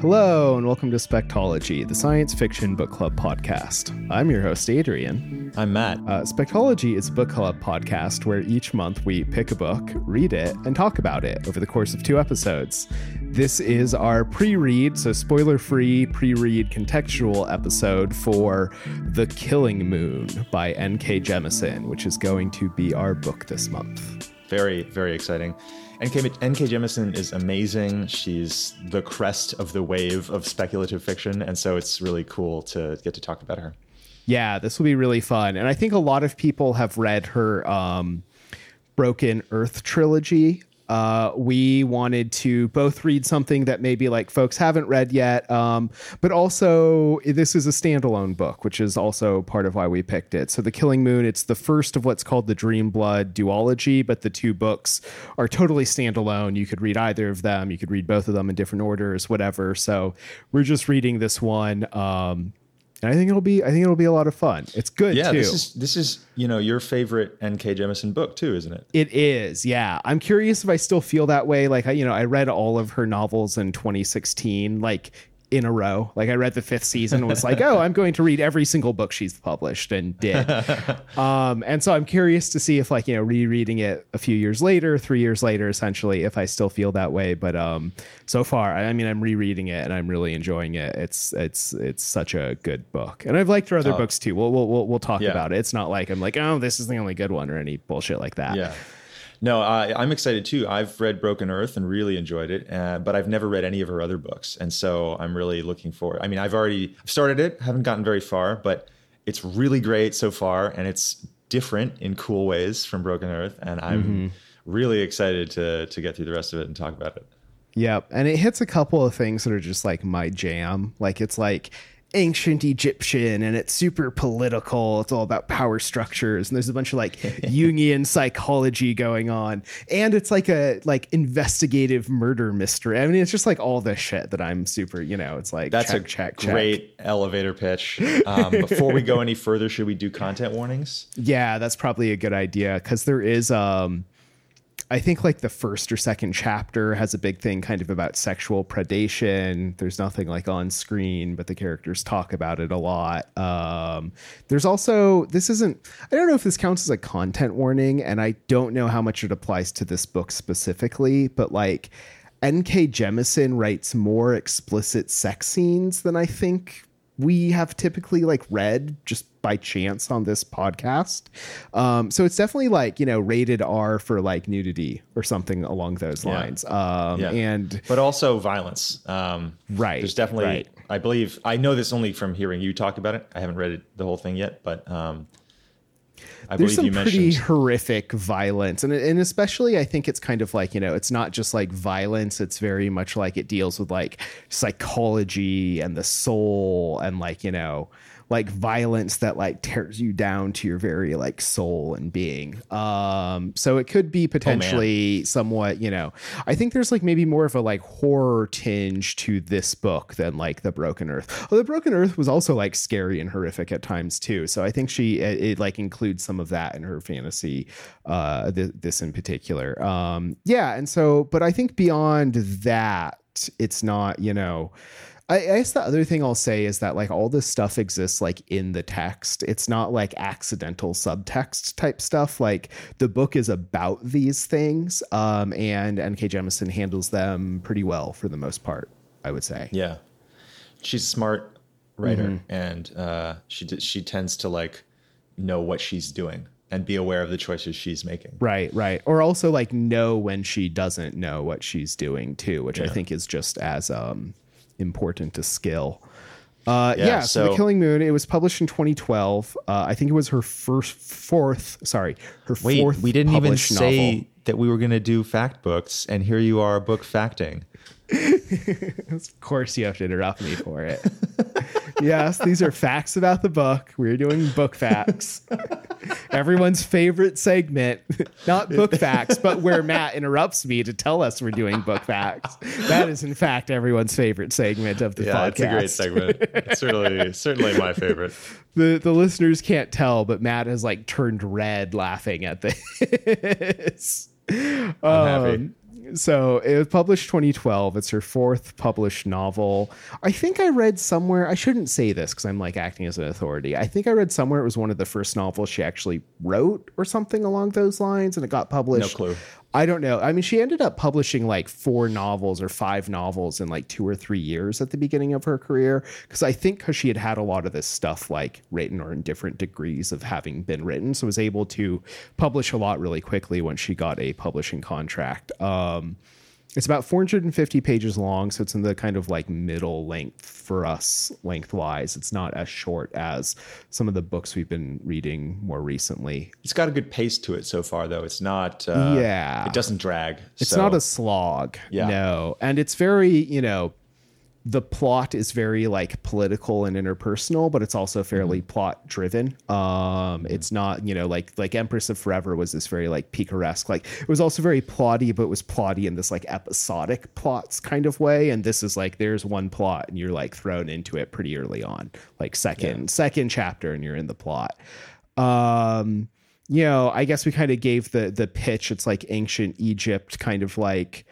Hello, and welcome to Spectology, the science fiction book club podcast. I'm your host, Adrian. I'm Matt. Uh, Spectology is a book club podcast where each month we pick a book, read it, and talk about it over the course of two episodes. This is our pre read, so spoiler free pre read contextual episode for The Killing Moon by N.K. Jemisin, which is going to be our book this month. Very, very exciting. NK, NK Jemisin is amazing. She's the crest of the wave of speculative fiction. And so it's really cool to get to talk about her. Yeah, this will be really fun. And I think a lot of people have read her um, Broken Earth trilogy uh, we wanted to both read something that maybe like folks haven't read yet, um, but also this is a standalone book, which is also part of why we picked it. So, The Killing Moon, it's the first of what's called the Dream Blood duology, but the two books are totally standalone. You could read either of them, you could read both of them in different orders, whatever. So, we're just reading this one. Um, and I think it'll be I think it'll be a lot of fun. It's good yeah, too. this is this is you know your favorite N.K. Jemisin book too, isn't it? It is. Yeah, I'm curious if I still feel that way. Like I, you know, I read all of her novels in 2016. Like in a row. Like I read the fifth season and was like, oh, I'm going to read every single book she's published and did. um, and so I'm curious to see if like, you know, rereading it a few years later, three years later, essentially, if I still feel that way. But um, so far, I mean, I'm rereading it and I'm really enjoying it. It's it's it's such a good book. And I've liked her other oh. books too. We'll, we'll, we'll, we'll talk yeah. about it. It's not like I'm like, oh, this is the only good one or any bullshit like that. Yeah. No, I, am excited too. I've read Broken Earth and really enjoyed it, uh, but I've never read any of her other books, and so I'm really looking forward. I mean, I've already started it, haven't gotten very far, but it's really great so far, and it's different in cool ways from Broken Earth, and I'm mm-hmm. really excited to to get through the rest of it and talk about it. Yep, and it hits a couple of things that are just like my jam. Like it's like ancient Egyptian and it's super political. It's all about power structures and there's a bunch of like Jungian psychology going on. And it's like a like investigative murder mystery. I mean, it's just like all this shit that I'm super, you know, it's like that's check, a check, great check. elevator pitch. Um, before we go any further, should we do content warnings? Yeah, that's probably a good idea because there is um I think like the first or second chapter has a big thing kind of about sexual predation. There's nothing like on screen, but the characters talk about it a lot. Um, there's also, this isn't, I don't know if this counts as a content warning, and I don't know how much it applies to this book specifically, but like N.K. Jemisin writes more explicit sex scenes than I think we have typically like read just by chance on this podcast. Um, so it's definitely like, you know, rated R for like nudity or something along those yeah. lines. Um, yeah. and, but also violence. Um, right. There's definitely, right. I believe, I know this only from hearing you talk about it. I haven't read it, the whole thing yet, but, um, I There's some pretty horrific violence, and and especially I think it's kind of like you know it's not just like violence; it's very much like it deals with like psychology and the soul and like you know like violence that like tears you down to your very like soul and being. Um, so it could be oh, potentially oh, somewhat, you know, I think there's like maybe more of a like horror tinge to this book than like the Broken Earth. Well, the Broken Earth was also like scary and horrific at times too. So I think she it, it like includes some of that in her fantasy. Uh, th- this in particular. Um, yeah, and so, but I think beyond that, it's not, you know I, I guess the other thing I'll say is that like all this stuff exists like in the text. It's not like accidental subtext type stuff. Like the book is about these things, um, and N.K. Jemisin handles them pretty well for the most part. I would say. Yeah, she's a smart writer, mm-hmm. and uh, she she tends to like know what she's doing and be aware of the choices she's making. Right, right. Or also like know when she doesn't know what she's doing too, which yeah. I think is just as um important to scale. Uh, yeah, yeah so, so, The Killing Moon, it was published in 2012. Uh, I think it was her first, fourth, sorry, her wait, fourth. We didn't even say novel. that we were going to do fact books, and here you are book facting. of course, you have to interrupt me for it. yes, these are facts about the book. We're doing book facts. Everyone's favorite segment, not book facts, but where Matt interrupts me to tell us we're doing book facts. That is, in fact, everyone's favorite segment of the yeah, podcast. it's a great segment. It's certainly, certainly my favorite. The the listeners can't tell, but Matt has like turned red laughing at this. I'm um, happy So it was published 2012. It's her fourth published novel. I think I read somewhere, I shouldn't say this because I'm like acting as an authority. I think I read somewhere it was one of the first novels she actually wrote or something along those lines and it got published. No clue. I don't know. I mean, she ended up publishing like four novels or five novels in like two or three years at the beginning of her career. Because I think because she had had a lot of this stuff like written or in different degrees of having been written, so was able to publish a lot really quickly when she got a publishing contract. Um, it's about 450 pages long, so it's in the kind of like middle length for us lengthwise. It's not as short as some of the books we've been reading more recently. It's got a good pace to it so far, though. It's not. Uh, yeah. It doesn't drag. It's so. not a slog. Yeah. No, and it's very you know the plot is very like political and interpersonal, but it's also fairly mm-hmm. plot driven. Um, mm-hmm. it's not, you know, like like Empress of Forever was this very like picaresque, like it was also very plotty, but it was plotty in this like episodic plots kind of way. And this is like there's one plot and you're like thrown into it pretty early on, like second yeah. second chapter, and you're in the plot. Um, you know, I guess we kind of gave the the pitch. It's like ancient Egypt, kind of like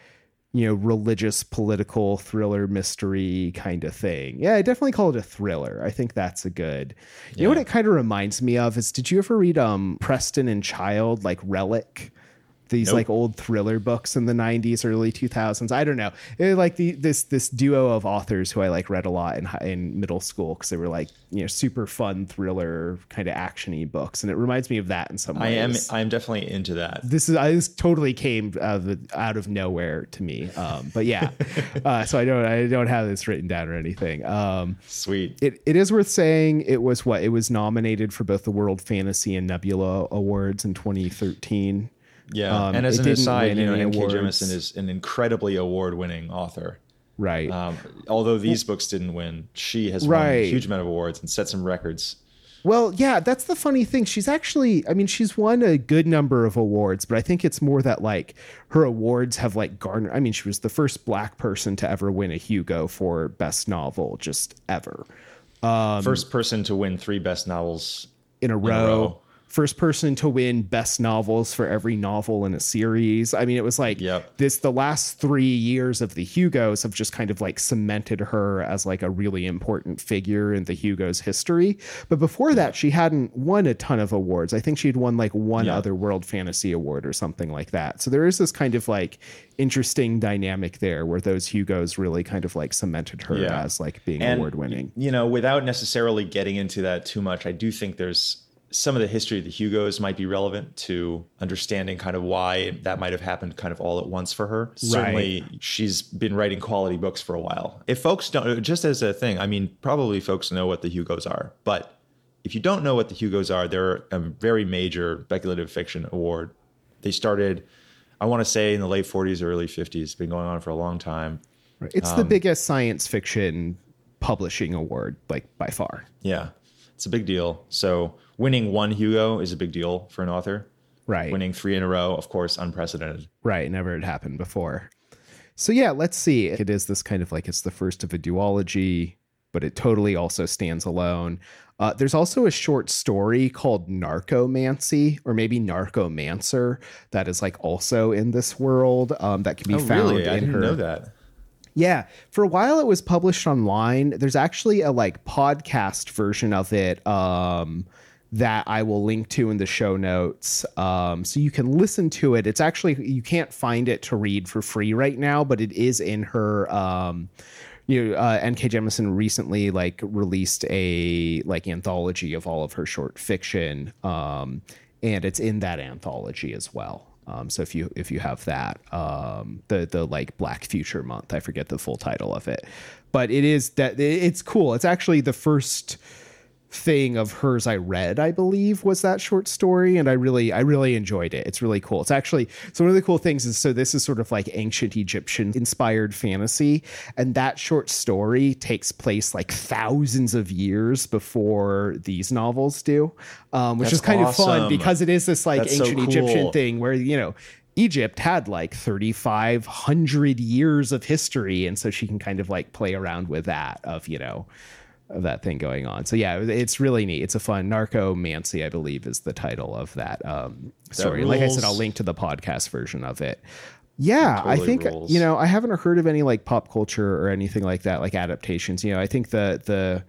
you know, religious political thriller mystery kind of thing. Yeah, I definitely call it a thriller. I think that's a good. You yeah. know what it kind of reminds me of is did you ever read um Preston and Child like Relic? These nope. like old thriller books in the 90s early 2000s i don't know. It, like the this this duo of authors who i like read a lot in in middle school because they were like you know super fun thriller kind of actiony books and it reminds me of that in some ways i am i am definitely into that. This is I, this totally came out of, out of nowhere to me um, but yeah. Uh, so i don't i don't have this written down or anything. Um, sweet. it, it is worth saying it was what? It was nominated for both the world fantasy and nebula awards in 2013 yeah, um, and as an aside, you know, N.K. Jemisin is an incredibly award-winning author. Right. Um, although these books didn't win, she has right. won a huge amount of awards and set some records. Well, yeah, that's the funny thing. She's actually, I mean, she's won a good number of awards, but I think it's more that like her awards have like garnered. I mean, she was the first black person to ever win a Hugo for best novel, just ever. Um, first person to win three best novels in a row. In a row first person to win best novels for every novel in a series. I mean, it was like yep. this the last 3 years of the Hugos have just kind of like cemented her as like a really important figure in the Hugos history. But before that, she hadn't won a ton of awards. I think she'd won like one other World Fantasy Award or something like that. So there is this kind of like interesting dynamic there where those Hugos really kind of like cemented her yeah. as like being award winning. You know, without necessarily getting into that too much, I do think there's some of the history of the Hugos might be relevant to understanding kind of why that might have happened kind of all at once for her. Right. Certainly, she's been writing quality books for a while. If folks don't, just as a thing, I mean, probably folks know what the Hugos are, but if you don't know what the Hugos are, they're a very major speculative fiction award. They started, I want to say, in the late 40s, early 50s, been going on for a long time. It's um, the biggest science fiction publishing award, like by far. Yeah, it's a big deal. So, winning one Hugo is a big deal for an author. Right. Winning three in a row, of course, unprecedented. Right. Never had happened before. So yeah, let's see. It is this kind of like it's the first of a duology, but it totally also stands alone. Uh, there's also a short story called Narcomancy, or maybe Narcomancer, that is like also in this world um, that can be oh, found really? I in didn't her. Know that. Yeah, for a while it was published online. There's actually a like podcast version of it um, that I will link to in the show notes, um, so you can listen to it. It's actually you can't find it to read for free right now, but it is in her. Um, you know, uh, N.K. Jemisin recently like released a like anthology of all of her short fiction, um, and it's in that anthology as well. Um, so if you if you have that, um, the the like Black Future Month, I forget the full title of it, but it is that it's cool. It's actually the first thing of hers I read, I believe, was that short story, and I really, I really enjoyed it. It's really cool. It's actually so one of the cool things is so this is sort of like ancient Egyptian inspired fantasy, and that short story takes place like thousands of years before these novels do, um, which That's is kind awesome. of fun because it is this like That's ancient so cool. Egyptian thing where you know Egypt had like 3,500 years of history. And so she can kind of like play around with that of, you know, of that thing going on. So yeah, it's really neat. It's a fun Narcomancy, I believe, is the title of that um, story. That like I said, I'll link to the podcast version of it. Yeah, totally I think rules. you know I haven't heard of any like pop culture or anything like that, like adaptations. You know, I think the the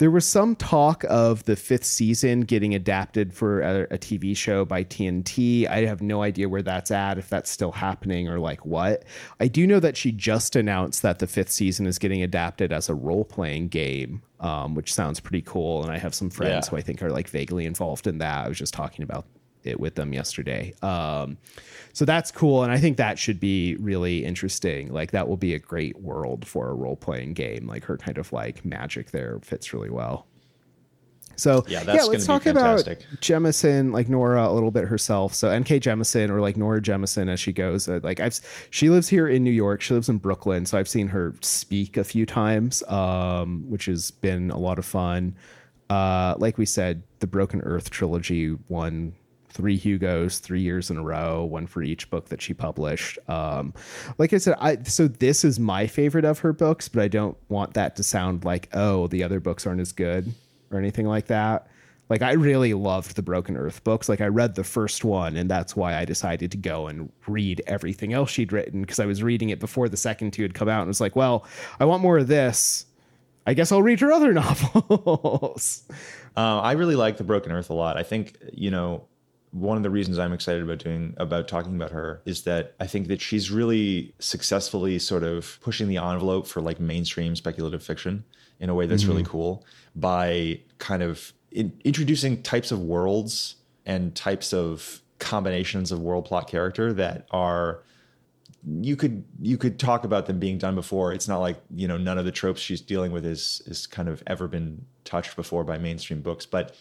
there was some talk of the fifth season getting adapted for a, a, TV show by TNT. I have no idea where that's at, if that's still happening or like what. I do know that she just announced that the fifth season is getting adapted as a role playing game, um, which sounds pretty cool. And I have some friends yeah. who I think are like vaguely involved in that. I was just talking about it with them yesterday. Um, so that's cool, and I think that should be really interesting. Like that will be a great world for a role playing game. Like her kind of like magic there fits really well. So yeah, yeah let's talk about Jemisin, like Nora, a little bit herself. So N.K. Jemisin, or like Nora Jemisin, as she goes. Uh, like I've, she lives here in New York. She lives in Brooklyn, so I've seen her speak a few times, um, which has been a lot of fun. Uh, like we said, the Broken Earth trilogy won three Hugos, three years in a row, one for each book that she published. Um, like I said, I so this is my favorite of her books, but I don't want that to sound like oh the other books aren't as good or anything like that. Like I really loved the Broken Earth books. Like I read the first one, and that's why I decided to go and read everything else she'd written because I was reading it before the second two had come out, and was like, well, I want more of this. I guess I'll read her other novels. Uh, I really like the Broken Earth a lot. I think you know one of the reasons I'm excited about doing about talking about her is that I think that she's really successfully sort of pushing the envelope for like mainstream speculative fiction in a way that's mm-hmm. really cool by kind of in, introducing types of worlds and types of combinations of world plot character that are you could you could talk about them being done before. It's not like you know none of the tropes she's dealing with is is kind of ever been touched before by mainstream books, but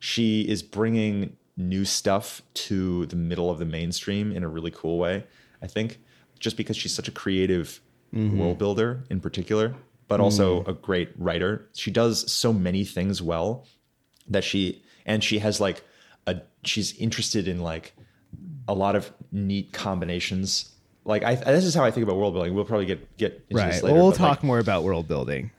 she is bringing new stuff to the middle of the mainstream in a really cool way. I think just because she's such a creative mm-hmm. world builder in particular, but also mm. a great writer. She does so many things well that she and she has like a she's interested in like a lot of neat combinations. Like I this is how I think about world building. We'll probably get get into right. this later. we'll talk like, more about world building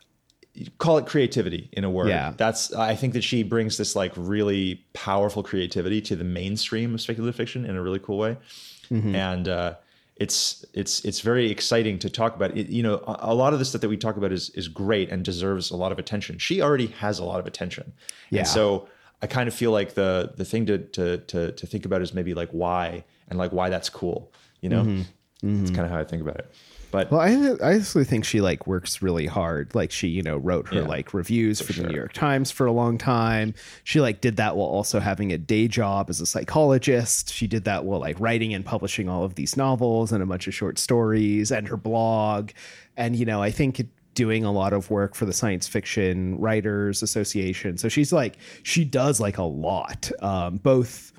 call it creativity in a word. Yeah. That's I think that she brings this like really powerful creativity to the mainstream of speculative fiction in a really cool way. Mm-hmm. And uh, it's it's it's very exciting to talk about it. You know, a, a, lot of the stuff that we talk about is is great and deserves a lot of attention. She already has a lot of attention. Yeah. And so I kind of feel like the the thing to to to to think about is maybe like why and like why that's cool. You know, mm-hmm. Mm-hmm. that's kind of how I think about it. But well, I I honestly think she like works really hard. Like she, you know, wrote her yeah, like reviews for, for sure. the New York Times for a long time. She like did that while also having a day job as a psychologist. She did that while like writing and publishing all of these novels and a bunch of short stories and her blog. And you know, I think doing a lot of work for the Science Fiction Writers Association. So she's like she does like a lot, um, both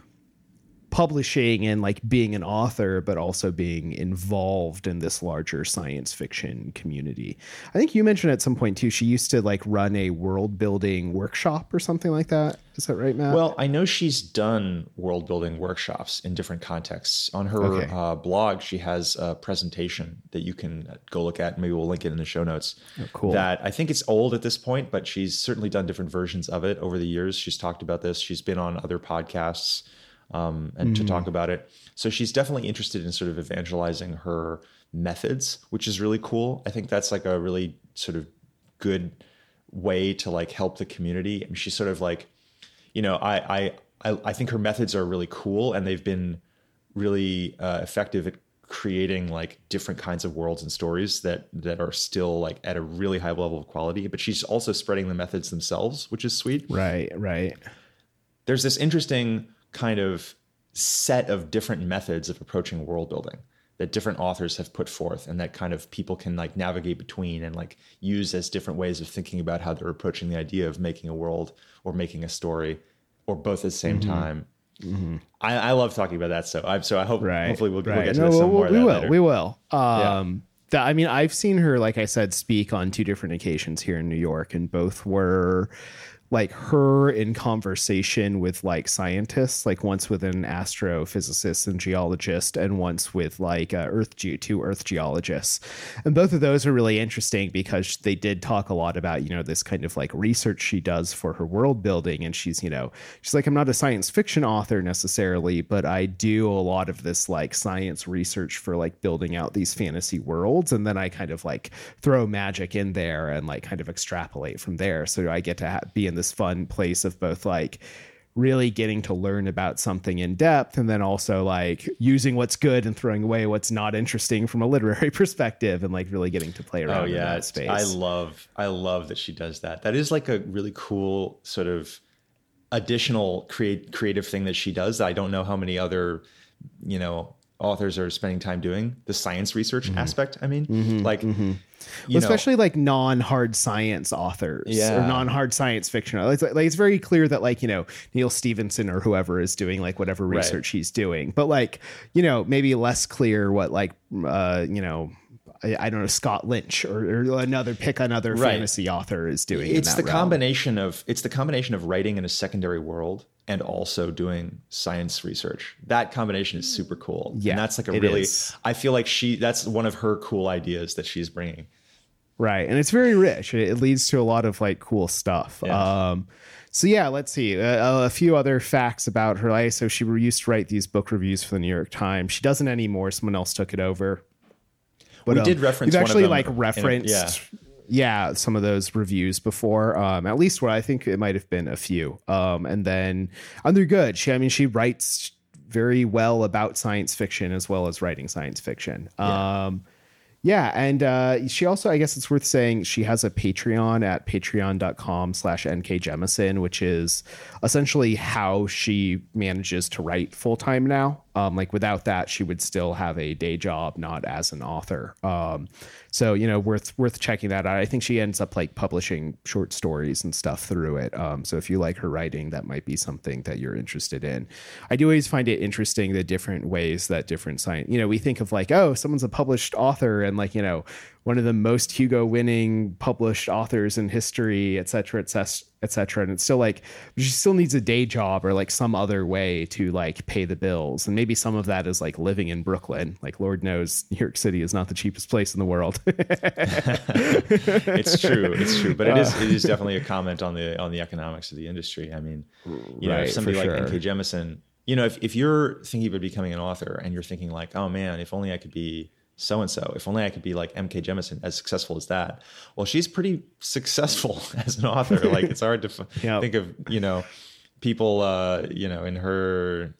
publishing and like being an author, but also being involved in this larger science fiction community. I think you mentioned at some point too, she used to like run a world building workshop or something like that. Is that right, Matt? Well, I know she's done world building workshops in different contexts. On her okay. uh, blog, she has a presentation that you can go look at. Maybe we'll link it in the show notes. Oh, cool. That I think it's old at this point, but she's certainly done different versions of it over the years. She's talked about this. She's been on other podcasts um, and mm-hmm. to talk about it. So she's definitely interested in sort of evangelizing her methods, which is really cool. I think that's like a really sort of good way to like help the community. I mean, she's sort of like, you know, I I I think her methods are really cool, and they've been really uh, effective at creating like different kinds of worlds and stories that that are still like at a really high level of quality but she's also spreading the methods themselves which is sweet right right there's this interesting kind of set of different methods of approaching world building that different authors have put forth and that kind of people can like navigate between and like use as different ways of thinking about how they're approaching the idea of making a world or making a story or both at the same mm-hmm. time mm-hmm. I, I, love talking about that so I'm so i hope right. hopefully we'll, right. we'll, get to no, some we'll, more we will later. we will um yeah. I mean, I've seen her, like I said, speak on two different occasions here in New York, and both were like her in conversation with like scientists, like once with an astrophysicist and geologist, and once with like uh, Earth ge- two Earth geologists, and both of those are really interesting because they did talk a lot about you know this kind of like research she does for her world building, and she's you know she's like I'm not a science fiction author necessarily, but I do a lot of this like science research for like building out these fantasy worlds, and then I kind of like throw magic in there and like kind of extrapolate from there, so I get to ha- be in the this fun place of both like really getting to learn about something in depth and then also like using what's good and throwing away what's not interesting from a literary perspective and like really getting to play around oh, yeah. in that space. I love I love that she does that. That is like a really cool sort of additional create creative thing that she does. I don't know how many other, you know, authors are spending time doing the science research mm-hmm. aspect. I mean, mm-hmm, like, mm-hmm. Well, especially like non-hard science authors yeah. or non-hard science fiction. It's like, like, it's very clear that like you know Neal Stephenson or whoever is doing like whatever research right. he's doing, but like you know maybe less clear what like uh, you know I don't know Scott Lynch or, or another pick another right. fantasy author is doing. It's the realm. combination of it's the combination of writing in a secondary world and also doing science research. That combination is super cool. Yeah, and that's like a really. Is. I feel like she. That's one of her cool ideas that she's bringing. Right, and it's very rich. It, leads to a lot of like cool stuff. Yeah. Um, so yeah, let's see a, a, few other facts about her life. So she used to write these book reviews for the New York Times. She doesn't anymore. Someone else took it over. But, we um, did reference. We've actually like referenced. yeah yeah, some of those reviews before. Um, at least what I think it might have been a few. Um, and then and they're good. She, I mean, she writes very well about science fiction as well as writing science fiction. Yeah. Um, yeah, and uh, she also, I guess it's worth saying, she has a Patreon at patreon.com slash nkjemisin, which is essentially how she manages to write full time now. Um, like without that, she would still have a day job, not as an author. Um, so you know, worth worth checking that out. I think she ends up like publishing short stories and stuff through it. Um, so if you like her writing, that might be something that you're interested in. I do always find it interesting the different ways that different science. You know, we think of like, oh, someone's a published author, and like you know, one of the most Hugo winning published authors in history, et cetera, et cetera, et cetera. And it's still like, she still needs a day job or like some other way to like pay the bills. And maybe some of that is like living in Brooklyn. Like, Lord knows, New York City is not the cheapest place in the world. it's true. It's true. But it is, it is uh. definitely a comment on the, on the economics of the industry. I mean, you know, right, somebody like sure. N.K. Jemisin, you know, if, if you're thinking about becoming an author and you're thinking like, oh man, if only I could be so and so. If only I could be like NK Jemisin, as successful as that. Well, she's pretty successful as an author. like it's hard to f- yep. think of you know people uh, you know in her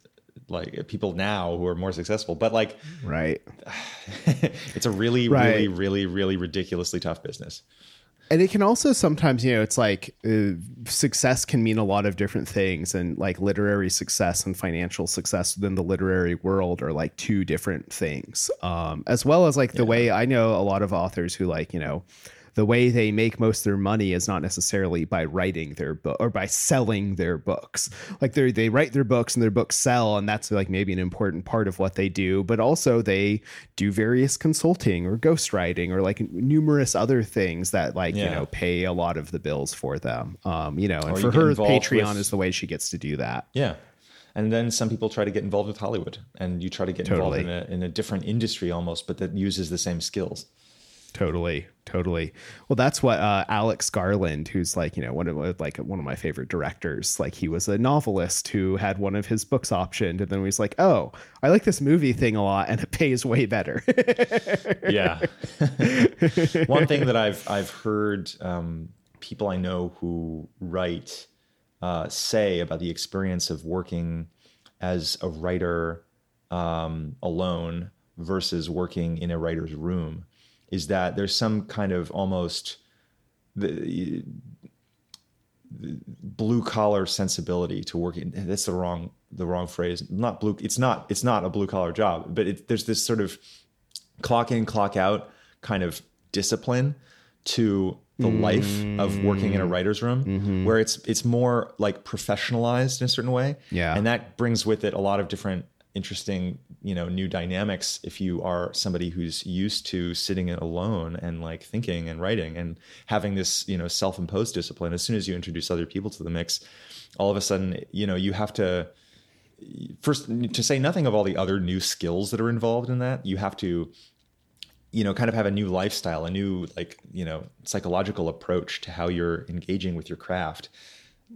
like people now who are more successful, but like right, it's a really right. really really really ridiculously tough business and it can also sometimes you know it's like uh, success can mean a lot of different things and like literary success and financial success within the literary world are like two different things um, as well as like the yeah. way i know a lot of authors who like you know the way they make most of their money is not necessarily by writing their book or by selling their books. Like they they write their books and their books sell, and that's like maybe an important part of what they do. But also they do various consulting or ghostwriting or like numerous other things that like yeah. you know pay a lot of the bills for them. Um, you know, and or for her, Patreon with... is the way she gets to do that. Yeah. And then some people try to get involved with Hollywood, and you try to get totally. involved in a, in a different industry almost, but that uses the same skills. Totally, totally. Well, that's what uh, Alex Garland, who's like you know one of like one of my favorite directors. Like he was a novelist who had one of his books optioned, and then he was like, "Oh, I like this movie thing a lot, and it pays way better." yeah. one thing that I've I've heard um, people I know who write uh, say about the experience of working as a writer um, alone versus working in a writer's room is that there's some kind of almost the, the blue collar sensibility to working. That's the wrong the wrong phrase. Not blue. It's not. It's not a blue collar job, but it, there's this sort of clock in, clock out kind of discipline to the mm-hmm. life of working in a writer's room mm-hmm. where it's it's more like professionalized in a certain way yeah and that brings with it a lot of different interesting you know new dynamics if you are somebody who's used to sitting alone and like thinking and writing and having this you know self-imposed discipline. As soon as you introduce other people to the mix all of a sudden you know you have to first to say nothing of all the other new skills that are involved in that you have to you know kind of have a new lifestyle a new like you know psychological approach to how you're engaging with your craft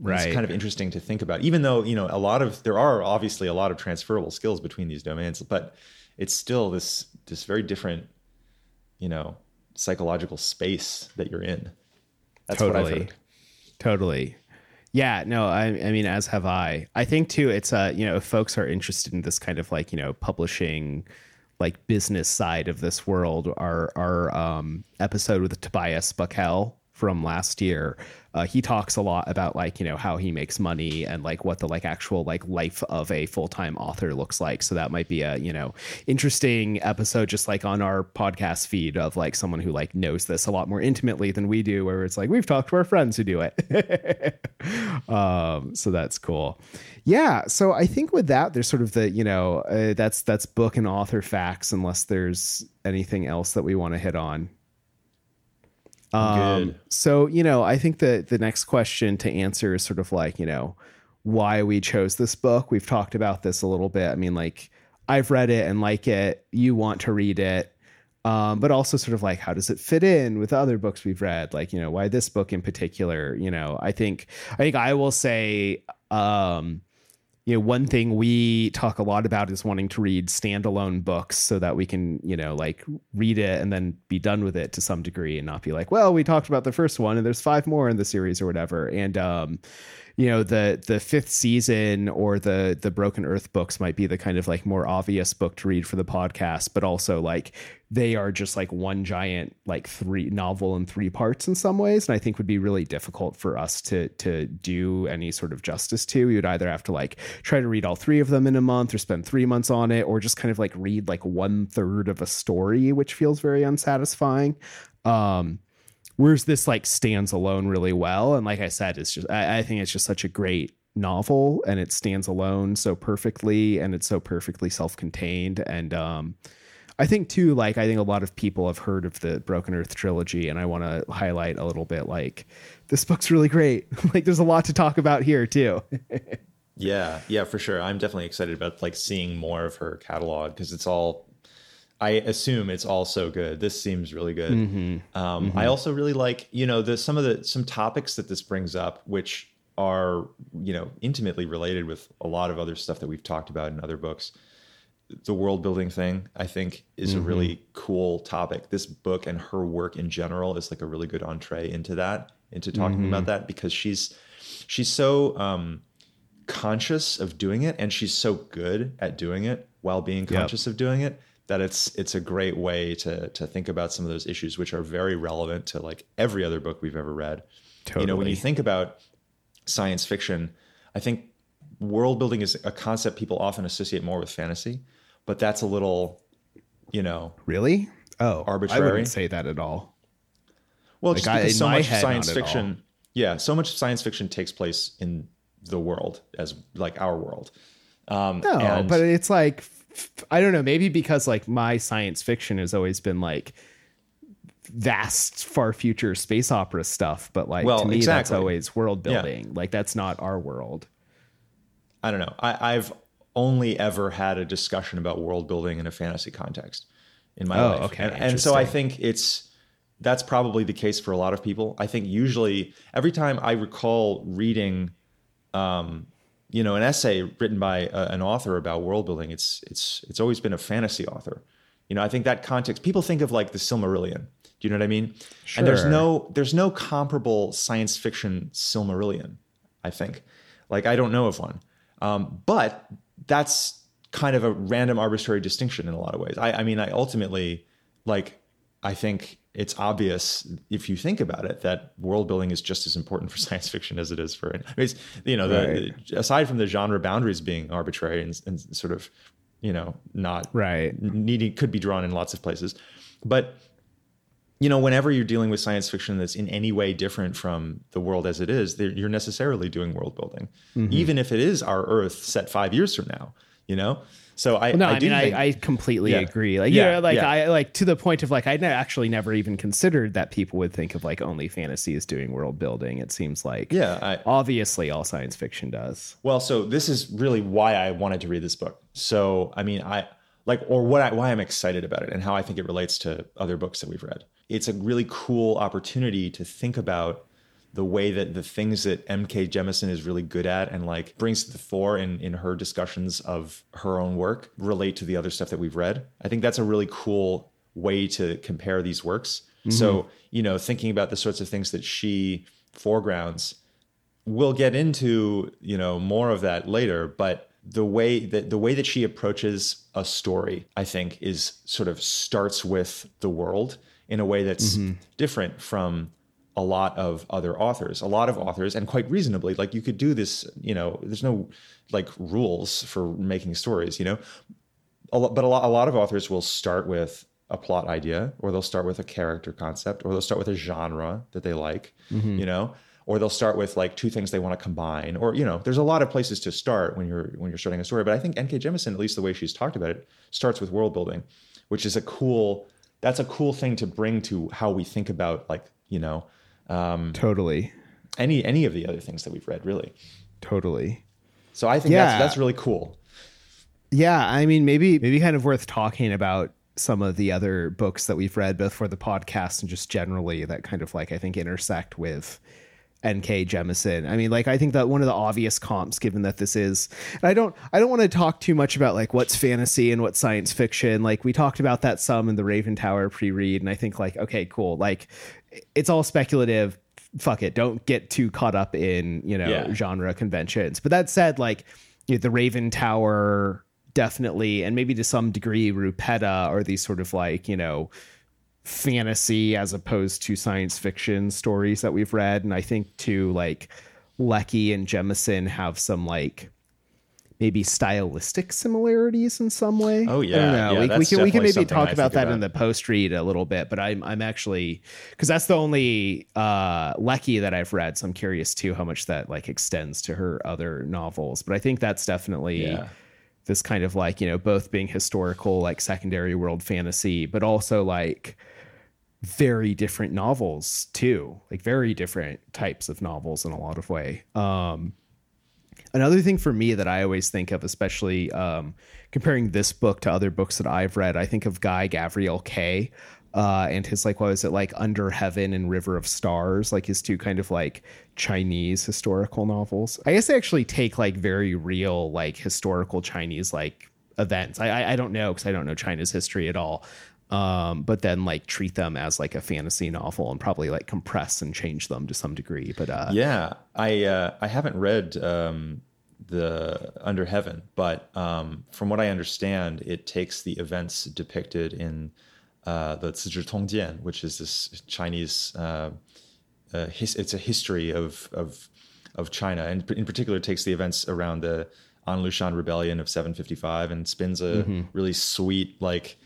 right. it's kind of interesting to think about even though you know a lot of there are obviously a lot of transferable skills between these domains but it's still this this very different you know psychological space that you're in that's totally. totally yeah, no, I, I mean, as have I. I think too, it's uh, you know, if folks are interested in this kind of like you know publishing, like business side of this world, our our um, episode with Tobias Buckell from last year uh, he talks a lot about like you know how he makes money and like what the like actual like life of a full-time author looks like. So that might be a you know interesting episode just like on our podcast feed of like someone who like knows this a lot more intimately than we do where it's like we've talked to our friends who do it. Um, so that's cool. Yeah so i think with that there's sort of the you know uh, that's that's book and author facts unless there's anything else that we want to hit on um, So, you know, I think that the next question to answer is sort of like, you know, why we chose this book. We've talked about this a little bit. I mean, like, I've read it and like it. You want to read it. Um, but also sort of like how does it fit in with other books we've read like you know why this book in particular you know i think i think i will say um, you know, one thing we talk a lot about is wanting to read standalone books so that we can, you know, like read it and then be done with it to some degree and not be like, well, we talked about the first one and there's five more in the series or whatever. And um, you know the the fifth season or the the broken earth books might be the kind of like more obvious book to read for the podcast but also like they are just like one giant like three novel in three parts in some ways and i think would be really difficult for us to to do any sort of justice to. You would either have to like try to read all three of them in a month or spend three months on it or just kind of like read like one third of a story which feels very unsatisfying. Um whereas this like stands alone really well. And like i said it's just I, I, think it's just such a great novel and it stands alone so perfectly and it's so perfectly self-contained. And um i think too like i think a lot of people have heard of the broken earth trilogy and i want to highlight a little bit like this book's really great. Like there's a lot to talk about here too. Yeah yeah for sure. I'm definitely excited about like seeing more of her catalog because it's all I assume it's all so good. This seems really good. Mm-hmm. Um, mm-hmm. I also really like, you know, the some of the some topics that this brings up, which are you know intimately related with a lot of other stuff that we've talked about in other books. The world building thing, I think, is mm-hmm. a really cool topic. This book and her work in general is like a really good entree into that, into talking mm-hmm. about that, because she's she's so um, conscious of doing it, and she's so good at doing it while being conscious yep. of doing it that it's it's a great way to to think about some of those issues which are very relevant to like every other book we've ever read. Totally. You know, when you think about science fiction, I think world building is a concept people often associate more with fantasy, but that's a little, you know, really oh arbitrary. I wouldn't say that at all. Well, like just because so much head, science fiction, yeah, so much science fiction takes place in the world as like our world. Um, no, but it's like I don't know, maybe because like my science fiction has always been like vast far future space opera stuff, but like well, to me exactly. that's always world building. Yeah. Like that's not our world. I don't know. I, have only ever had a discussion about world building in a fantasy context in my oh, life. Okay. And, and so I think it's that's probably the case for a lot of people. I think usually every time I recall reading um, you know an essay written by a, an author about world building it's it's it's always been a fantasy author. You know i think that context people think of like the silmarillion. Do you know what i mean? Sure. and there's no there's no comparable science fiction silmarillion i think. Like i don't know of one. Um, but that's kind of a random arbitrary distinction in a lot of ways. I, I mean i ultimately like i think it's obvious if you think about it that world building is just as important for science fiction as it is for I mean, you know the, right. aside from the genre boundaries being arbitrary and, and sort of you know not right needing could be drawn in lots of places but you know whenever you're dealing with science fiction that's in any way different from the world as it is you're necessarily doing world building mm-hmm. even if it is our earth set five years from now you know So I well, no, I, I mean think, I, I completely Yeah. agree. Like Yeah, like yeah. I like to the point of like I ne- actually never even considered that people would think of like only fantasy as doing world building. It seems like yeah, I, obviously all science fiction does. Well, so this is really why I wanted to read this book. So, I mean, I like, or what I, why I'm excited about it and how I think it relates to other books that we've read. It's a really cool opportunity to think about the way that the things that NK Jemisin is really good at and like brings to the fore in, in her discussions of her own work relate to the other stuff that we've read. I think that's a really cool way to compare these works. So, mm-hmm. you know, thinking about the sorts of things that she foregrounds we'll get into you know more of that later but the way that the way that she approaches a story i think is sort of starts with the world in a way that's mm-hmm. different from a lot of other authors a lot of authors and quite reasonably like you could do this you know there's no like rules for making stories you know? A lot, but a lot, a lot of authors will start with a plot idea or they'll start with a character concept or they'll start with a genre that they like mm-hmm. you know? Or they'll start with like two things they want to combine or you know there's a lot of places to start when you're when you're starting a story but i think nk jemisin at least the way she's talked about it starts with world building which is a cool that's a cool thing to bring to how we think about like you know Um, totally, any any of the other things that we've read really totally. so i think Yeah. that's that's really cool Yeah, I mean, maybe maybe kind of worth talking about some of the other books that we've read, both for the podcast and just generally that kind of like I think intersect with NK Jemisin. I mean, like I think that one of the obvious comps, given that this is, and I don't, I don't want to talk too much about like what's fantasy and what's science fiction. Like we talked about that some in the Raven Tower pre-read, and I think like okay, cool, like it's all speculative. Fuck it, don't get too caught up in you know Yeah. genre conventions. But that said, like you know, the Raven Tower definitely, and maybe to some degree, Rupetta are these sort of like you know fantasy as opposed to science fiction stories that we've read. And I think too, like Lecky and Jemisin have some like maybe stylistic similarities in some way. Oh, I yeah. don't know. Yeah, we, we can we can maybe talk about that in the post read a little bit, but I'm I'm actually because that's the only uh Lecky that I've read. So I'm curious too how much that like extends to her other novels. But I think that's definitely Yeah. this kind of like you know both being historical like secondary world fantasy but also like very different novels too like very different types of novels in a lot of way um another thing for me that i always think of especially um comparing this book to other books that i've read i think of guy gavriel kay uh, and his like what was it like Under Heaven and River of Stars, like his two kind of like Chinese historical novels. I guess they actually take like very real like historical Chinese like events. I I, I don't know because I don't know China's history at all. Um, but then like treat them as like a fantasy novel and probably like compress and change them to some degree. But uh, Yeah, I uh, I haven't read um, the Under Heaven, but um, from what I understand, it takes the events depicted in uh, the Zizhi Tongjian, which is this Chinese. Uh, uh, his, it's a history of of of China, and in particular, takes the events around the An Lushan Rebellion of 755 and spins a Mm-hmm. really sweet like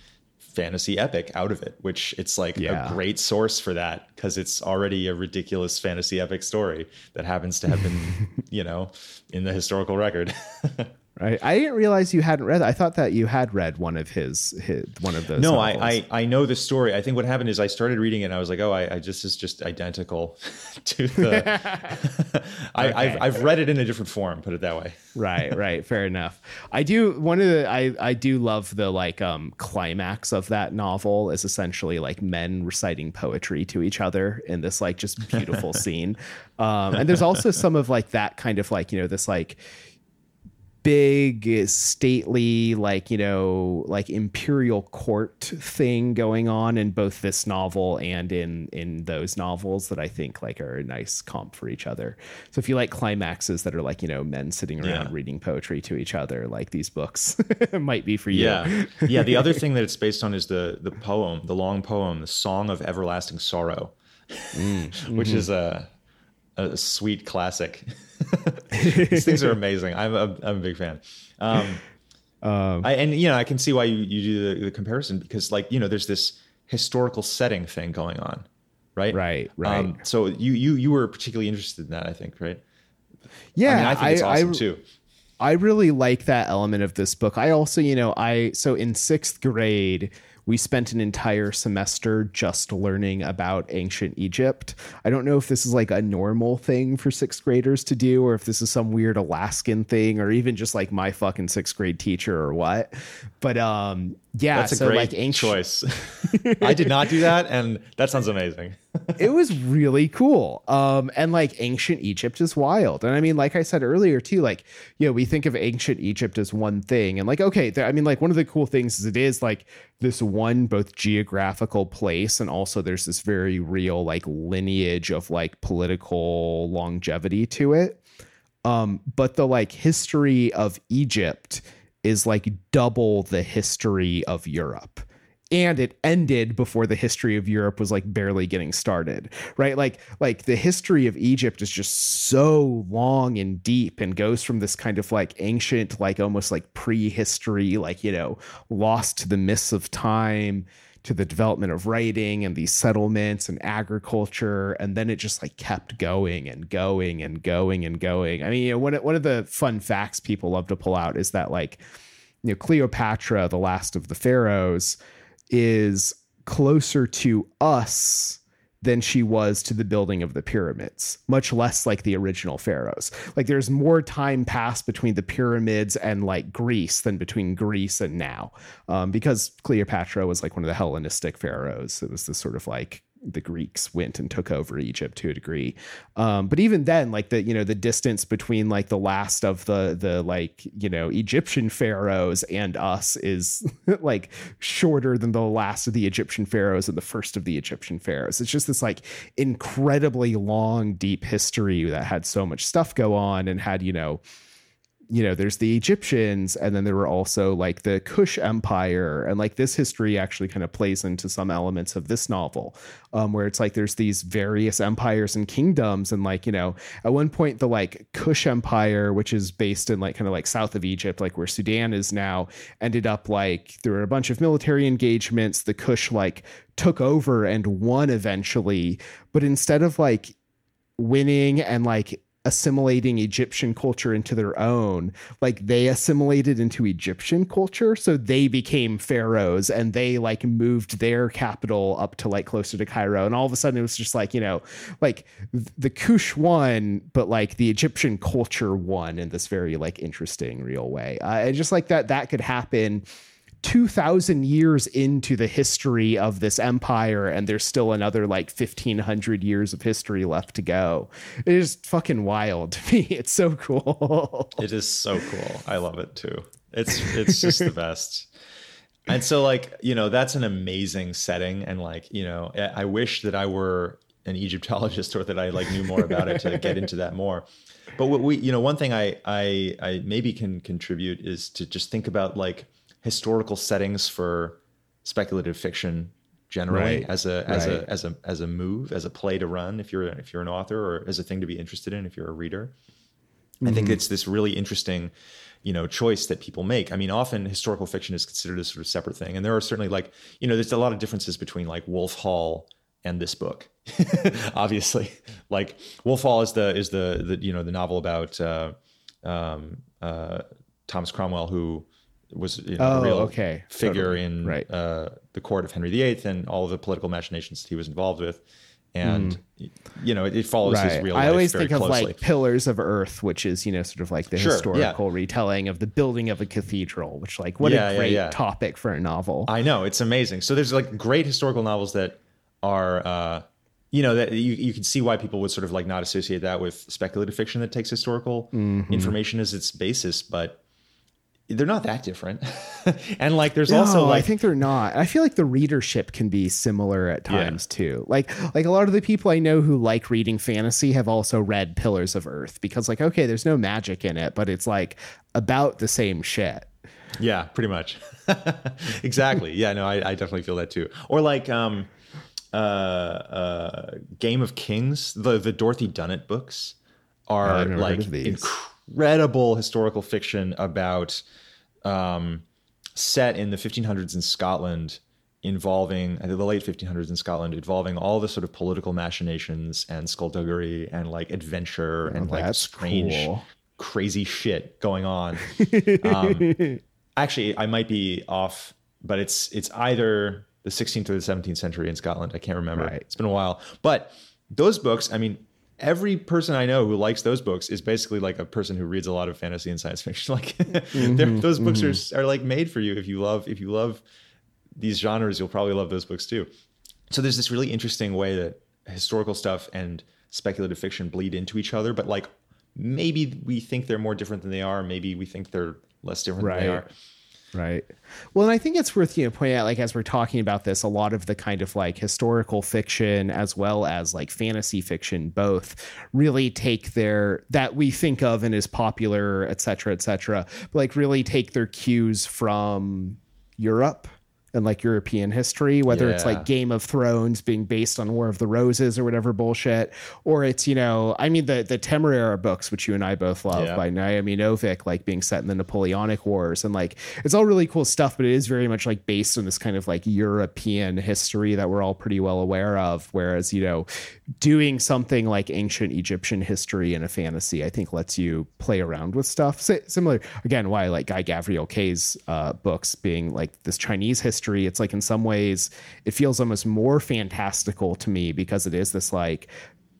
fantasy epic out of it, which it's like Yeah. a great source for that because it's already a ridiculous fantasy epic story that happens to have been, you know, in the historical record. I, I didn't realize you hadn't read. I thought that you had read one of his, his one of those. no, novels. I, I I know the story. I think what happened is I started reading it and I was like, oh, I, I just is just identical to the. I, Okay. I've I've read it in a different form. Put it that way. right right fair enough i do one of the i i do love the like um climax of that novel is essentially like men reciting poetry to each other in this like just beautiful scene um and there's also some of like that kind of like you know this like big stately like you know like imperial court thing going on in both this novel and in in those novels that i think like are a nice comp for each other so if you like climaxes that are like you know men sitting around Yeah. reading poetry to each other like these books might be for you Yeah, yeah. The other thing that it's based on is the the poem, the long poem, the Song of Everlasting Sorrow, mm, which mm-hmm. is a a sweet classic. These things are amazing. I'm a, I'm a big fan. Um, I, and you know, I can see why you, you do the, the comparison because, like, you know, there's this historical setting thing going on, right? Right, right. Um, so you you you were particularly interested in that, I think, right? yeah I mean, I think it's awesome I- too. I really like that element of this book. I also, you know, I so in sixth grade, we spent an entire semester just learning about ancient Egypt. I don't know if this is like a normal thing for sixth graders to do, or if this is some weird Alaskan thing, or even just like my fucking sixth grade teacher or what. But um, yeah, that's a so great like ancient... choice. I did not do that, and that sounds amazing. it was really cool. Um, and like ancient Egypt is wild. And I mean, like I said earlier too, like, you know, we think of ancient Egypt as one thing. And like, okay, I mean, like one of the cool things is it is like this one both geographical place and also there's this very real like lineage of like political longevity to it. Um, but the like history of Egypt is like double the history of Europe and it ended before the history of Europe was like barely getting started, right? Like like the history of Egypt is just so long and deep and goes from this kind of like ancient like almost like prehistory like you know lost to the mists of time to the development of writing and these settlements and agriculture and then it just like kept going and going and going and going. I mean, you know, one one of the fun facts people love to pull out is that like you know Cleopatra, the last of the pharaohs, is closer to us than she was to the building of the pyramids, much less like the original pharaohs. Like there's more time passed between the pyramids and like Greece than between Greece and now, um, because Cleopatra was like one of the Hellenistic pharaohs. It was this sort of like the Greeks went and took over Egypt to a degree. Um, but even then, like the you know the distance between like the last of the the like you know Egyptian pharaohs and us is like shorter than the last of the Egyptian pharaohs and the first of the Egyptian pharaohs. It's just this like incredibly long, deep history that had so much stuff go on and had you know you know, there's the Egyptians, and then there were also like the Kush Empire, and like this history actually kind of plays into some elements of this novel, um, where it's like there's these various empires and kingdoms, and like you know, at one point the like Kush Empire, which is based in like kind of like south of Egypt, like where Sudan is now, ended up like there were a bunch of military engagements. The Kush like took over and won eventually, but instead of like winning and like assimilating Egyptian culture into their own. Like they assimilated into Egyptian culture, so they became pharaohs and they like moved their capital up to like closer to Cairo. And all of a sudden it was just like, you know, like the Kush won, but like the Egyptian culture won in this very like interesting real way. Uh, and just like that that could happen 2000 years into the history of this empire and there's still another like 1500 years of history left to go. It is fucking wild to me. It's so cool. It is so cool. I love it too. It's it's just the best. And so like you know that's an amazing setting and like you know i wish that i were an egyptologist or that i like knew more about it to get into that more. But what we you know one thing i i i maybe can contribute is to just think about like historical settings for speculative fiction generally right. as a as right. a as a as a move as a play to run if you're if you're an author or as a thing to be interested in if you're a reader mm-hmm. i think mm-hmm. it's this really interesting you know choice that people make i mean often historical fiction is considered a sort of separate thing and there are certainly like you know there's a lot of differences between like wolf hall and this book obviously like wolf hall is the is the the you know the novel about uh, um, uh, thomas cromwell who was you know, oh, a real okay. figure totally. in right. uh, the court of Henry VIII and all the political machinations he was involved with. And mm. you know, it, it follows right. his real. I always think of like Pillars of Earth, which is you know sort of like the sure, historical yeah. retelling of the building of a cathedral. Which like what yeah, a great yeah, topic for a novel. I know it's amazing. So there's like great historical novels that are. Uh, you know that you, you can see why people would sort of like not associate that with speculative fiction that takes historical mm-hmm. information as its basis but they're not that different. and like there's no, also like I think they're not. I feel like the readership can be similar at times yeah. too. Like like a lot of the people I know who like reading fantasy have also read Pillars of Earth because like okay, there's no magic in it, but it's like about the same shit. Yeah, pretty much. exactly. Yeah, no, I, I, definitely feel that too. Or like um uh uh Game of Kings, the the Dorothy Dunnett books are like incredible historical fiction about um, set in the 1500s in Scotland involving the late 1500s in Scotland involving all the sort of political machinations and skullduggery and like adventure oh, and like strange cool. crazy shit going on. Um, actually, I might be off, but it's it's either the 16th or the 17th century in Scotland. I can't remember. Right. It's been a while, but those books. I mean, every person I know who likes those books is basically like a person who reads a lot of fantasy and science fiction. Like mm-hmm, those books mm-hmm. are are like made for you if you love if you love these genres, you'll probably love those books too. So there's this really interesting way that historical stuff and speculative fiction bleed into each other, but like maybe we think they're more different than they are, maybe we think they're less different right. than they are. Right. Well, and I think it's worth you know pointing out, like as we're talking about this, a lot of the kind of like historical fiction as well as like fantasy fiction both really take their that we think of and is popular, et cetera, et cetera, but like really take their cues from Europe and like European history, whether yeah. it's like Game of Thrones being based on War of the Roses or whatever bullshit, or it's, you know, I mean, the, the Temeraire books, which you and I both love yeah. by Naomi Novik, like being set in the Napoleonic Wars. And like, it's all really cool stuff, but it is very much like based on this kind of like European history that we're all pretty well aware of. Whereas, you know, doing something like ancient Egyptian history in a fantasy, I think lets you play around with stuff. So, similar, again, why I like Guy Gavriel Kay's uh, books being like this Chinese history. It's like in some ways, it feels almost more fantastical to me because it is this like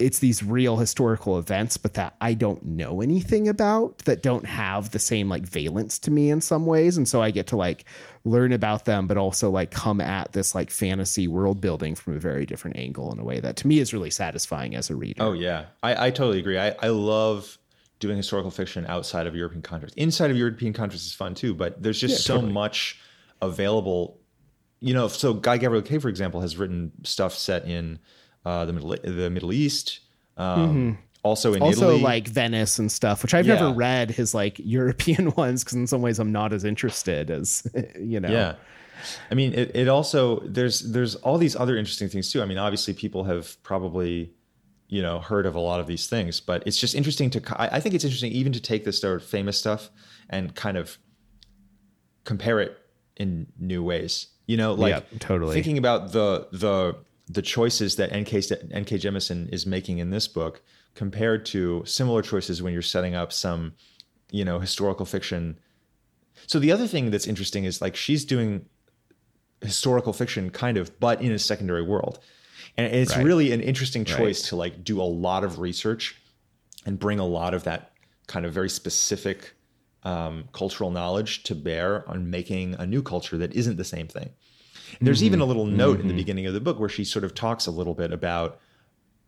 it's these real historical events, but that I don't know anything about that don't have the same like valence to me in some ways. And so I get to like learn about them, but also like come at this like fantasy world building from a very different angle in a way that to me is really satisfying as a reader. Oh, yeah. I, I totally agree. I, I love doing historical fiction outside of European context. Inside of European context is fun too, but there's just yeah, so totally. much available. You know, so Guy Gavriel Kay, for example, has written stuff set in uh, the Middle the Middle East. Um, mm-hmm. Also in also Italy. like Venice and stuff, which I've yeah. never read his like European ones because in some ways I'm not as interested as you know. Yeah. I mean, it, it also there's there's all these other interesting things too. I mean, obviously people have probably you know heard of a lot of these things, but it's just interesting to. I, I think it's interesting even to take this sort of famous stuff and kind of compare it in new ways. You know, like yeah, totally thinking about the the the choices that NK NK Jemisin is making in this book compared to similar choices when you're setting up some, you know, historical fiction. So the other thing that's interesting is like she's doing historical fiction kind of, but in a secondary world. And it's right. really an interesting choice right. to like do a lot of research and bring a lot of that kind of very specific um, cultural knowledge to bear on making a new culture that isn't the same thing. There's mm-hmm. even a little note mm-hmm. in the mm-hmm. beginning of the book where she sort of talks a little bit about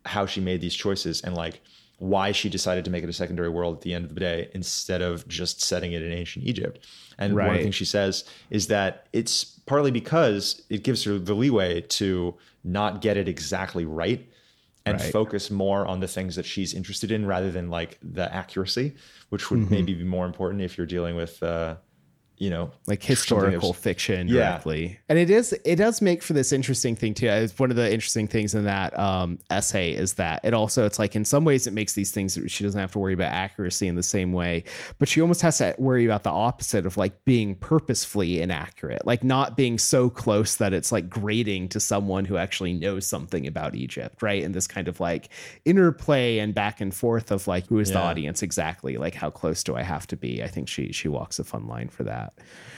how she made these choices and like why she decided to make it a secondary world at the end of the day instead of just setting it in ancient Egypt. And right. one of the things she says is that it's partly because it gives her the leeway to not get it exactly right and right. focus more on the things that she's interested in rather than like the accuracy, which would mm-hmm. maybe be more important if you're dealing with uh, you know like historical fiction directly. Yeah. and it is it does make for this interesting thing too. It's one of the interesting things in that um, essay is that it also it's like in some ways it makes these things she doesn't have to worry about accuracy in the same way but she almost has to worry about the opposite of like being purposefully inaccurate like not being so close that it's like grating to someone who actually knows something about egypt right? And this kind of like interplay and back and forth of like who is yeah. the audience exactly? Like how close do i have to be? I think she she walks a fun line for that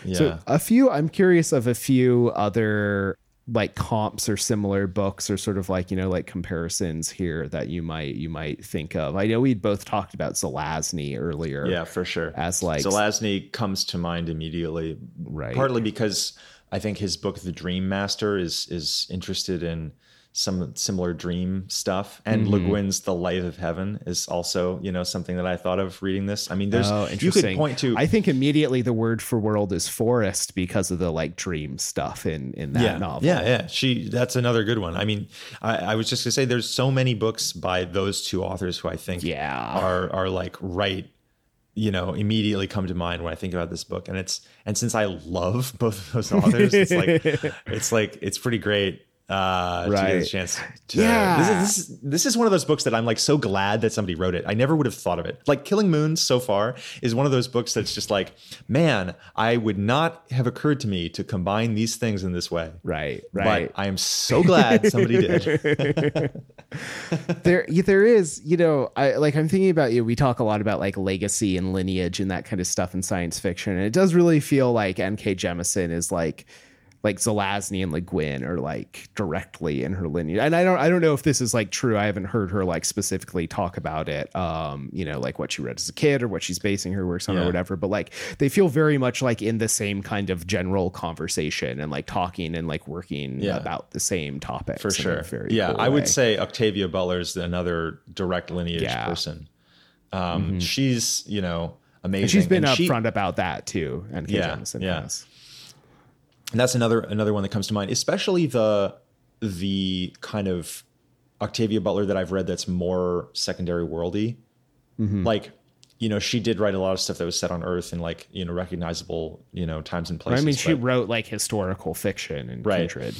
yeah. So a few, I'm curious of a few other like comps or similar books or sort of like you know like comparisons here that you might you might think of. I know we'd both talked about zelazny earlier yeah for sure. as like zelazny comes to mind immediately right. partly because i think his book the dream master is is interested in some similar dream stuff. And mm-hmm. Le Guin's The Lathe of Heaven is also, you know, something that I thought of reading this. I mean, there's oh, you could point to I think immediately the word for world is forest because of the like dream stuff in in that yeah, novel. Yeah, yeah. She that's another good one. I mean, I, I was just gonna say there's so many books by those two authors who I think yeah. are are like right you know immediately come to mind when i think about this book and it's and since i love both of those authors it's like it's like it's pretty great uh, Right. to get a chance. To, Yeah. this is, this is this is one of those books that I'm like so glad that somebody wrote it. I never would have thought of it. Like Killing Moons so far is one of those books that's just like, man, I would not have occurred to me to combine these things in this way. Right, right. But I am so glad somebody did. there there is you know i like i'm thinking about you we talk a lot about like legacy and lineage and that kind of stuff in science fiction and it does really feel like nk jemisin is like like zelazny and le guin are like directly in her lineage and i don't i don't know if this is like true i haven't heard her like specifically talk about it um you know like what she read as a kid or what she's basing her works on or whatever but like they feel very much like in the same kind of general conversation and like talking and like working Yeah. about the same topics For sure. very yeah, cool I would say Octavia Butler's another direct lineage Yeah. Mm-hmm. person. Um, She's, you know, amazing. And she's been And she- upfront about that too. And Yeah, yeah. has. And that's another another one that comes to mind, especially the the kind of Octavia Butler that I've read that's more secondary worldy. Mm-hmm. Like, you know, she did write a lot of stuff that was set on Earth and like, you know, recognizable, you know, times and places. I mean, she but- wrote like historical fiction and Right. Kindred.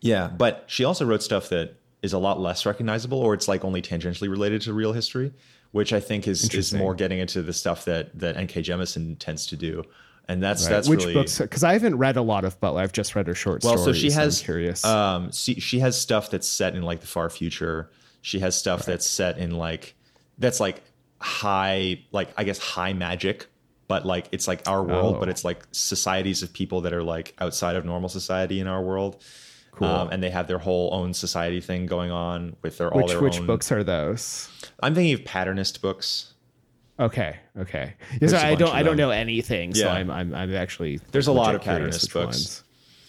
Yeah, but she also wrote stuff that is a lot less recognizable, or it's like only tangentially related to real history, which I think is is more getting into the stuff that that N.K. Jemisin tends to do, and that's Right. that's Which really books? Because I haven't read a lot of Butler. I've just read her short well. stories. So she has I'm curious. Um, she, she has stuff that's set in like the far future. She has stuff that's set in like that's like high, like I guess high magic, but like it's like our world, Oh. but it's like societies of people that are like outside of normal society in our world. Cool. Um, and they have their whole own society thing going on with their all which their which own books are those? I'm thinking of patternist books. Okay, okay. There's so I don't I don't know anything. So Yeah. I'm I'm I'm actually There's a lot of patternist books. ones.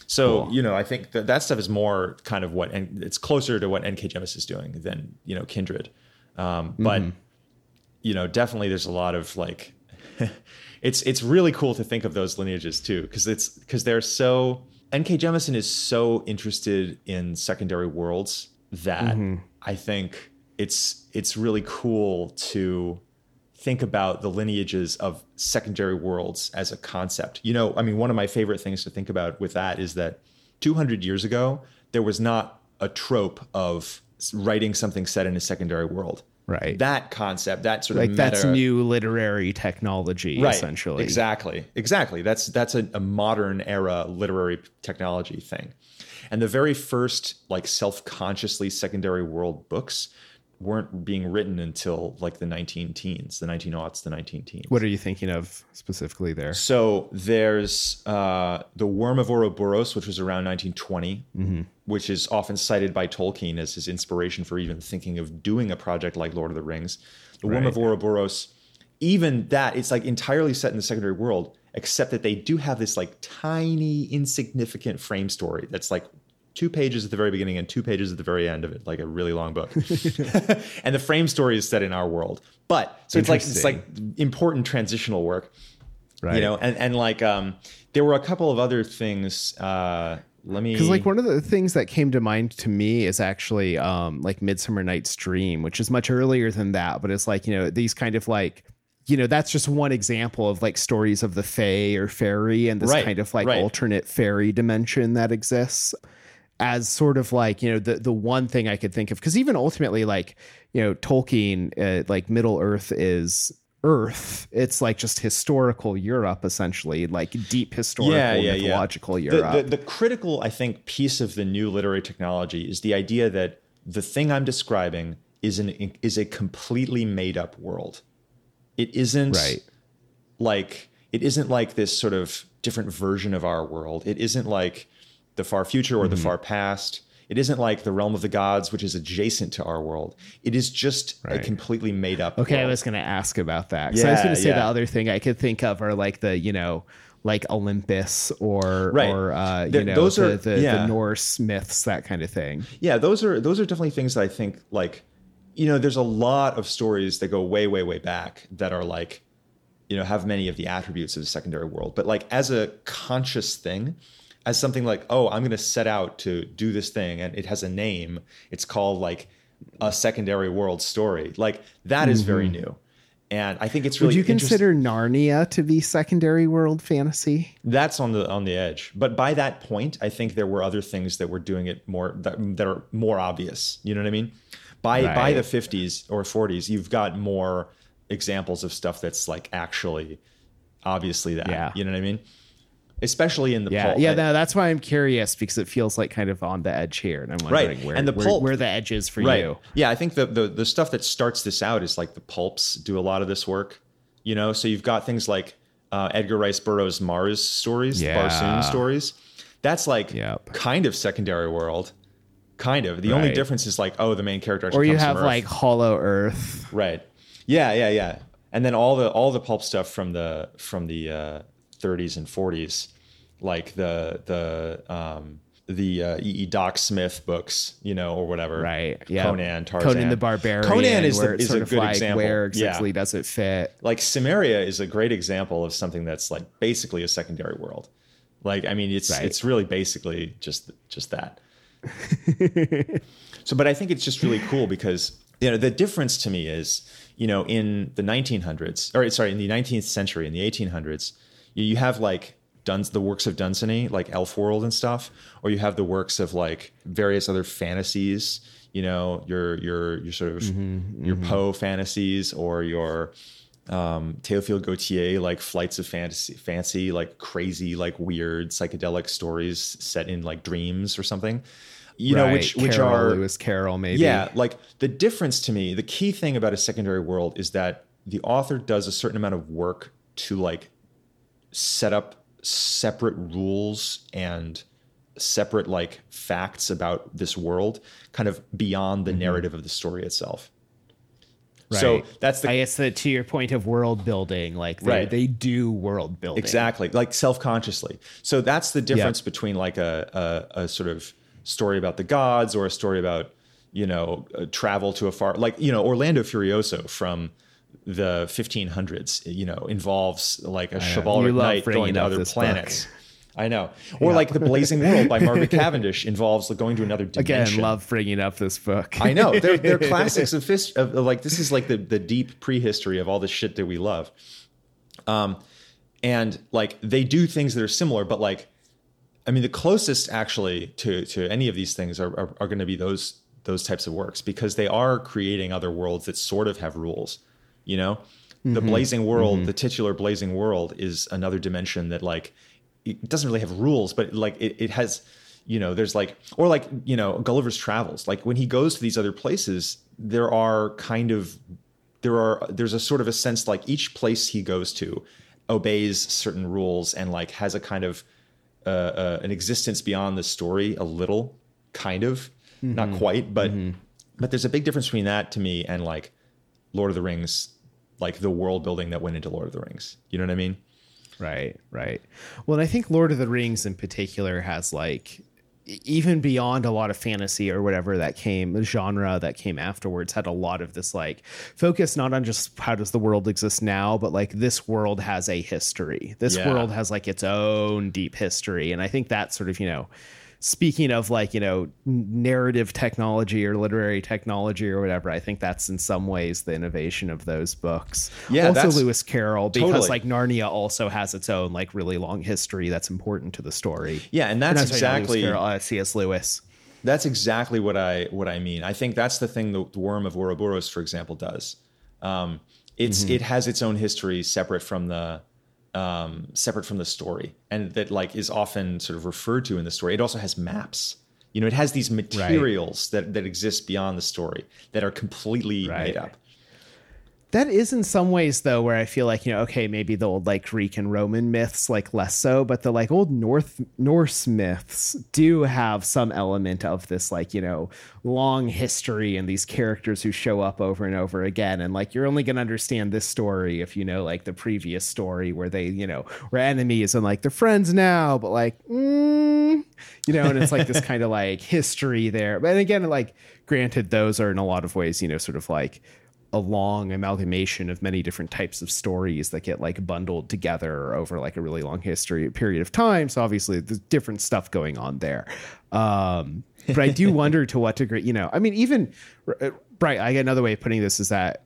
So Cool. you know, I think that that stuff is more kind of what, and it's closer to what N.K. Jemis is doing than you know Kindred. Um, but Mm-hmm. you know, definitely there's a lot of like, it's it's really cool to think of those lineages too, because it's because they're so N.K. Jemisin is so interested in secondary worlds that Mm-hmm. I think it's it's really cool to think about the lineages of secondary worlds as a concept. You know, I mean, one of my favorite things to think about with that is that 200 years ago, there was not a trope of writing something set in a secondary world. Right. That concept, that sort of Like of that's new literary technology, right, essentially. Exactly, exactly. That's that's a, a modern era literary technology thing. And the very first like self-consciously secondary world books weren't being written until like the 19 teens, the 19aughts, the 19 teens. What are you thinking of specifically there? So there's uh, the Worm of Ouroboros, which was around 1920, Mm-hmm. which is often cited by Tolkien as his inspiration for even thinking of doing a project like Lord of the Rings. The Worm of Right. Ouroboros, even that, it's like entirely set in the secondary world, except that they do have this like tiny, insignificant frame story that's like two pages at the very beginning and two pages at the very end of it, like a really long book. and the frame story is set in our world. But so it's like it's like important transitional work Right. you know and and like um there were a couple of other things uh let me Because like one of the things that came to mind to me is actually um like Midsummer Night's Dream, which is much earlier than that, but it's like you know these kind of like you know that's just one example of like stories of the fae or fairy and this Right, kind of like right. alternate fairy dimension that exists as sort of like you know the the one thing I could think of because even ultimately like you know Tolkien uh, like Middle Earth is Earth. It's like just historical Europe essentially, like deep historical Yeah, yeah, yeah. mythological the, Europe. the, the critical i think piece of the new literary technology is the idea that the thing i'm describing is an is a completely made up world it isn't Right. like it isn't like this sort of different version of our world it isn't like the far future or the Mm-hmm. far past it isn't like the realm of the gods which is adjacent to our world it is just a completely made up Okay, I was going to ask about that. So I was going to say the other thing I could think of are like the, you know, like Olympus or Right. or uh, you know those the, are- the, yeah. the Norse myths, that kind of thing. yeah those are those are definitely things that i think like you know there's a lot of stories that go way way way back that are like you know have many of the attributes of the secondary world but like as a conscious thing as something like oh i'm going to set out to do this thing and it has a name it's called like a secondary world story like that is very mm-hmm. new and I think it's really. Would you consider Narnia to be secondary world fantasy? That's on the on the edge, but by that point, I think there were other things that were doing it more that, that are more obvious. You know what I mean? By right. by the fifties or forties, you've got more examples of stuff that's like actually obviously that. Yeah. You know what I mean? Especially in the yeah, pulp. Yeah, no, that's why I'm curious because it feels like kind of on the edge here, and I'm wondering right. where and the pulp, where, where the edge is for right. you. Yeah, I think the, the the stuff that starts this out is like the pulps do a lot of this work. You know, so you've got things like uh, Edgar Rice Burroughs' Mars stories, yeah. Barsoom stories. That's like yep. kind of secondary world. Kind of. The right. only difference is like, oh, the main character. Or you have like Hollow Earth. Right. Yeah, yeah, yeah. And then all the all the pulp stuff from the from the uh, 30s and 40s, like the the um, the uh, E. E. Doc Smith books, you know, or whatever. Right. Yeah. Conan, Tarzan. Conan the Barbarian. Conan is, the, is a good like example. Where exactly yeah. does it fit? Like Cimmeria is a great example of something that's like basically a secondary world. Like, I mean, it's right. it's really basically just just that. so, but I think it's just really cool because you know the difference to me is you know in the 1900s or sorry in the 19th century in the 1800s you have like Duns the works of Dunsany, like Elf World and stuff, or you have the works of like various other fantasies, you know, your your your sort of mm-hmm, your mm-hmm. Poe fantasies or your um, Théophile Gautier, like flights of fantasy, fancy, like crazy, like weird psychedelic stories set in like dreams or something. You right. know, which which are Lewis Carroll, maybe. Yeah, like the difference to me, the key thing about a secondary world is that the author does a certain amount of work to like set up separate rules and separate like facts about this world kind of beyond the mm-hmm. narrative of the story itself right. so that's the i guess that to your point of world building like they, right. they do world building exactly like self-consciously so that's the difference between like a, a, a sort of story about the gods or a story about you know travel to a far like you know orlando furioso from the 1500s, you know, involves like a chivalric knight going to other planets. Book. I know. Or yeah. like The Blazing World by Margaret Cavendish involves like going to another dimension. Again, love bringing up this book. I know. They're, they're classics of, fist, of, of, like, this is like the, the deep prehistory of all the shit that we love. Um, and like they do things that are similar, but like, I mean, the closest actually to, to any of these things are, are, are going to be those, those types of works because they are creating other worlds that sort of have rules you know mm-hmm. the blazing world mm-hmm. the titular blazing world is another dimension that like it doesn't really have rules but like it, it has you know there's like or like you know gulliver's travels like when he goes to these other places there are kind of there are there's a sort of a sense like each place he goes to obeys certain rules and like has a kind of uh, uh, an existence beyond the story a little kind of mm-hmm. not quite but mm-hmm. but there's a big difference between that to me and like Lord of the Rings, like the world building that went into Lord of the Rings. You know what I mean? Right, right. Well, and I think Lord of the Rings in particular has like even beyond a lot of fantasy or whatever that came the genre that came afterwards had a lot of this like focus not on just how does the world exist now but like this world has a history this yeah. world has like its own deep history and i think that sort of you know speaking of like you know narrative technology or literary technology or whatever i think that's in some ways the innovation of those books. Yeah also lewis carroll because totally. like narnia also has its own like really long history that's important to the story. Yeah and that's exactly carroll, uh, cs lewis. That's exactly what i what i mean. I think that's the thing the, the worm of ouroboros for example does. Um, it's mm-hmm. it has its own history separate from the um, separate from the story and that like is often sort of referred to in the story. It also has maps. You know, it has these materials right. that that exist beyond the story that are completely right. made up. That is in some ways though where I feel like, you know, okay, maybe the old like Greek and Roman myths like less so, but the like old North Norse myths do have some element of this like, you know, long history and these characters who show up over and over again and like you're only going to understand this story if you know like the previous story where they, you know, were enemies and like they're friends now, but like mm, you know, and it's like this kind of like history there. But again, like granted those are in a lot of ways, you know, sort of like a long amalgamation of many different types of stories that get like bundled together over like a really long history period of time. So obviously there's different stuff going on there. Um, but I do wonder to what degree, you know, I mean, even right. I get another way of putting this is that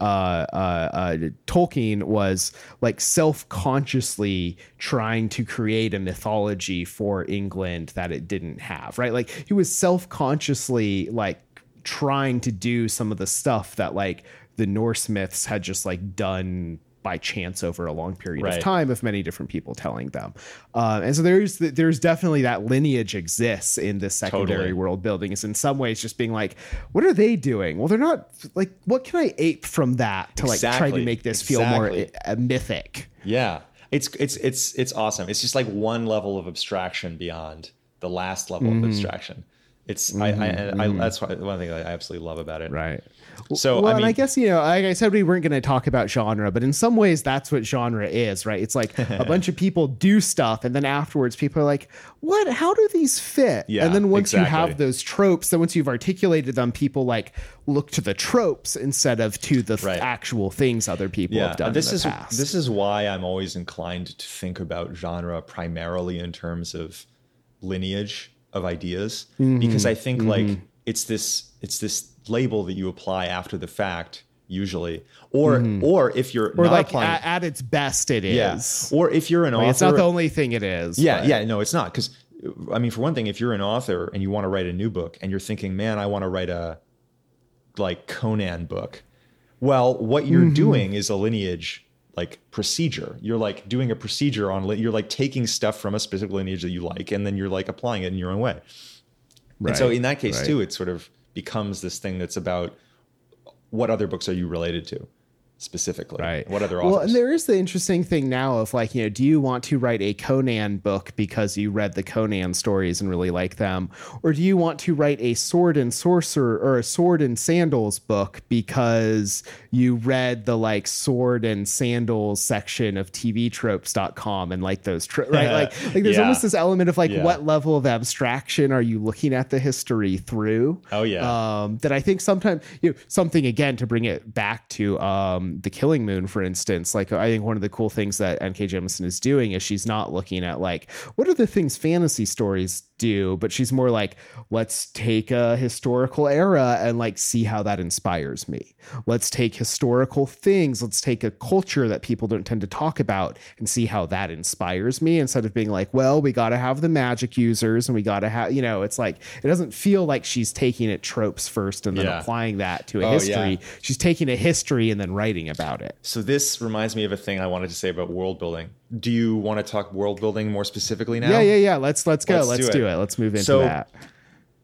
uh, uh, uh, Tolkien was like self consciously trying to create a mythology for England that it didn't have, right? Like he was self consciously like trying to do some of the stuff that like the Norse myths had just like done by chance over a long period right. of time of many different people telling them. Uh, and so there's there's definitely that lineage exists in this secondary totally. world building. Is in some ways just being like, what are they doing? Well, they're not like, what can I ape from that to like try to make this feel more uh, mythic? Yeah, it's it's it's it's awesome. It's just like one level of abstraction beyond the last level mm-hmm. of abstraction. It's mm-hmm, I, I, mm-hmm. I, that's one thing I absolutely love about it. Right. So well, I, mean, I guess you know, like I said, we weren't going to talk about genre, but in some ways, that's what genre is, right? It's like a bunch of people do stuff, and then afterwards, people are like, "What? How do these fit?" Yeah, and then once exactly. you have those tropes, then once you've articulated them, people like look to the tropes instead of to the right. actual things other people yeah. have done. This is past. this is why I'm always inclined to think about genre primarily in terms of lineage of ideas mm-hmm. because I think mm-hmm. like it's this it's this label that you apply after the fact usually or mm-hmm. or if you're or like applying, at, at, its best it is yeah. or if you're an author it's not the only thing it is yeah but. yeah no it's not because i mean for one thing if you're an author and you want to write a new book and you're thinking man i want to write a like conan book well what you're mm-hmm. doing is a lineage like procedure. You're like doing a procedure on you're like taking stuff from a specific lineage that you like and then you're like applying it in your own way. Right, and so in that case right. too, it sort of becomes this thing that's about what other books are you related to? Specifically. Right. What other authors? Well, and there is the interesting thing now of like, you know, do you want to write a Conan book because you read the Conan stories and really like them? Or do you want to write a sword and sorcerer or a sword and sandals book because you read the like sword and sandals section of tvtropes.com and like those, tro- right? like, like there's yeah. almost this element of like, yeah. what level of abstraction are you looking at the history through? Oh, yeah. Um, that I think sometimes, you know, something again to bring it back to, um, the Killing Moon, for instance, like I think one of the cool things that N.K. Jemisin is doing is she's not looking at like what are the things fantasy stories do, but she's more like, let's take a historical era and like see how that inspires me. Let's take historical things, let's take a culture that people don't tend to talk about and see how that inspires me instead of being like, well, we got to have the magic users and we got to have, you know, it's like, it doesn't feel like she's taking it tropes first and then yeah. applying that to a oh, history. Yeah. She's taking a history and then writing about it. So this reminds me of a thing I wanted to say about world building do you want to talk world building more specifically now? Yeah, yeah, yeah. Let's let's go. Let's, let's do, do it. it. Let's move into so, that.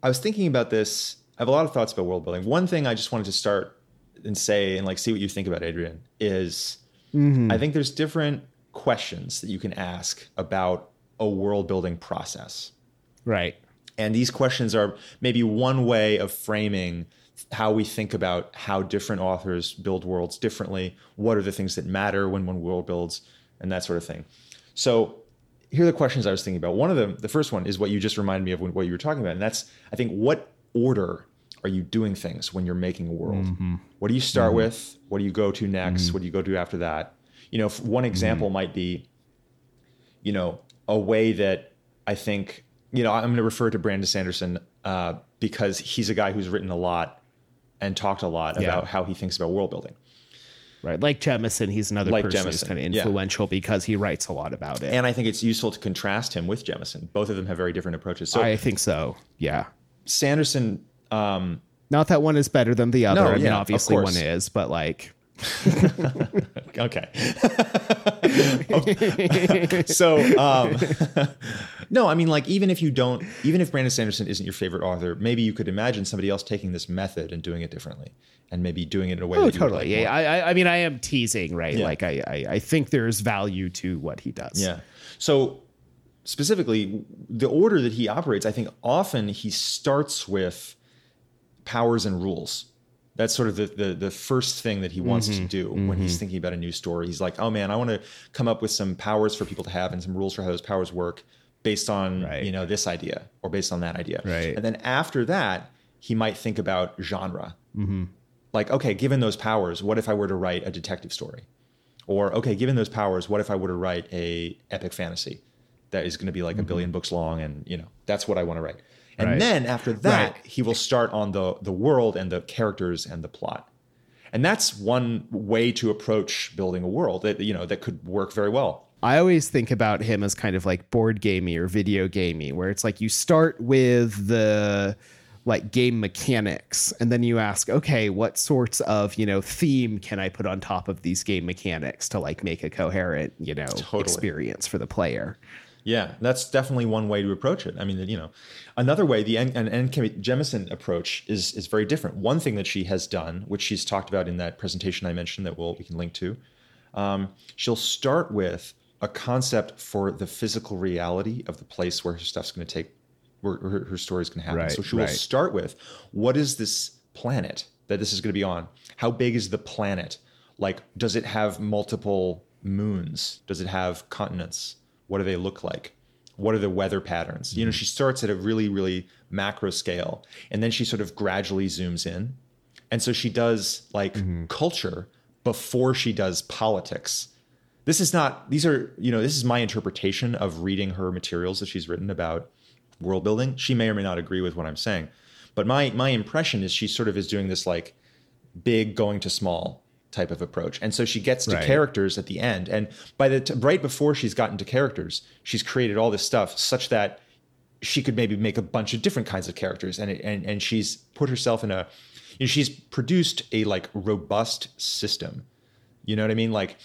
I was thinking about this. I have a lot of thoughts about world building. One thing I just wanted to start and say and like see what you think about Adrian is mm-hmm. I think there's different questions that you can ask about a world building process. Right. And these questions are maybe one way of framing how we think about how different authors build worlds differently. What are the things that matter when one world builds? and that sort of thing. So here are the questions I was thinking about. One of them, the first one is what you just reminded me of what you were talking about. And that's, I think, what order are you doing things when you're making a world? Mm-hmm. What do you start mm-hmm. with? What do you go to next? Mm-hmm. What do you go to after that? You know, one example mm-hmm. might be, you know, a way that I think, you know, I'm going to refer to Brandon Sanderson uh, because he's a guy who's written a lot and talked a lot yeah. about how he thinks about world building. Right. Like Jemisin, he's another like person Jemisin, who's kind of influential yeah. because he writes a lot about it. And I think it's useful to contrast him with Jemisin. Both of them have very different approaches. So I think so. Yeah. Sanderson um, not that one is better than the other. No, I mean, yeah, obviously one is, but like okay. okay. so, um, no, I mean, like, even if you don't, even if Brandon Sanderson isn't your favorite author, maybe you could imagine somebody else taking this method and doing it differently, and maybe doing it in a way. Oh, totally. Like yeah. I, I mean, I am teasing, right? Yeah. Like, I, I, I think there's value to what he does. Yeah. So, specifically, the order that he operates, I think often he starts with powers and rules that's sort of the, the, the first thing that he wants mm-hmm. to do mm-hmm. when he's thinking about a new story. He's like, oh man, I want to come up with some powers for people to have and some rules for how those powers work based on right. you know this idea or based on that idea. Right. And then after that, he might think about genre. Mm-hmm. Like, okay, given those powers, what if I were to write a detective story? Or okay, given those powers, what if I were to write a epic fantasy that is going to be like a mm-hmm. billion books long and you know that's what I want to write. And right. then after that, right. he will start on the the world and the characters and the plot. And that's one way to approach building a world that you know that could work very well. I always think about him as kind of like board gamey or video gamey, where it's like you start with the like game mechanics and then you ask okay what sorts of you know theme can i put on top of these game mechanics to like make a coherent you know totally. experience for the player yeah that's definitely one way to approach it i mean you know another way the N. N. Jemisin approach is is very different one thing that she has done which she's talked about in that presentation i mentioned that we'll we can link to um, she'll start with a concept for the physical reality of the place where her stuff's going to take where her, her story is going to happen. Right, so she will start with what is this planet that this is going to be on? How big is the planet? Like, does it have multiple moons? Does it have continents? What do they look like? What are the weather patterns? Mm-hmm. You know, she starts at a really, really macro scale, and then she sort of gradually zooms in. And so she does like mm-hmm. culture before she does politics this is not these are you know this is my interpretation of reading her materials that she's written about world building she may or may not agree with what i'm saying but my my impression is she sort of is doing this like big going to small type of approach and so she gets to right. characters at the end and by the t- right before she's gotten to characters she's created all this stuff such that she could maybe make a bunch of different kinds of characters and it, and and she's put herself in a you know, she's produced a like robust system you know what i mean like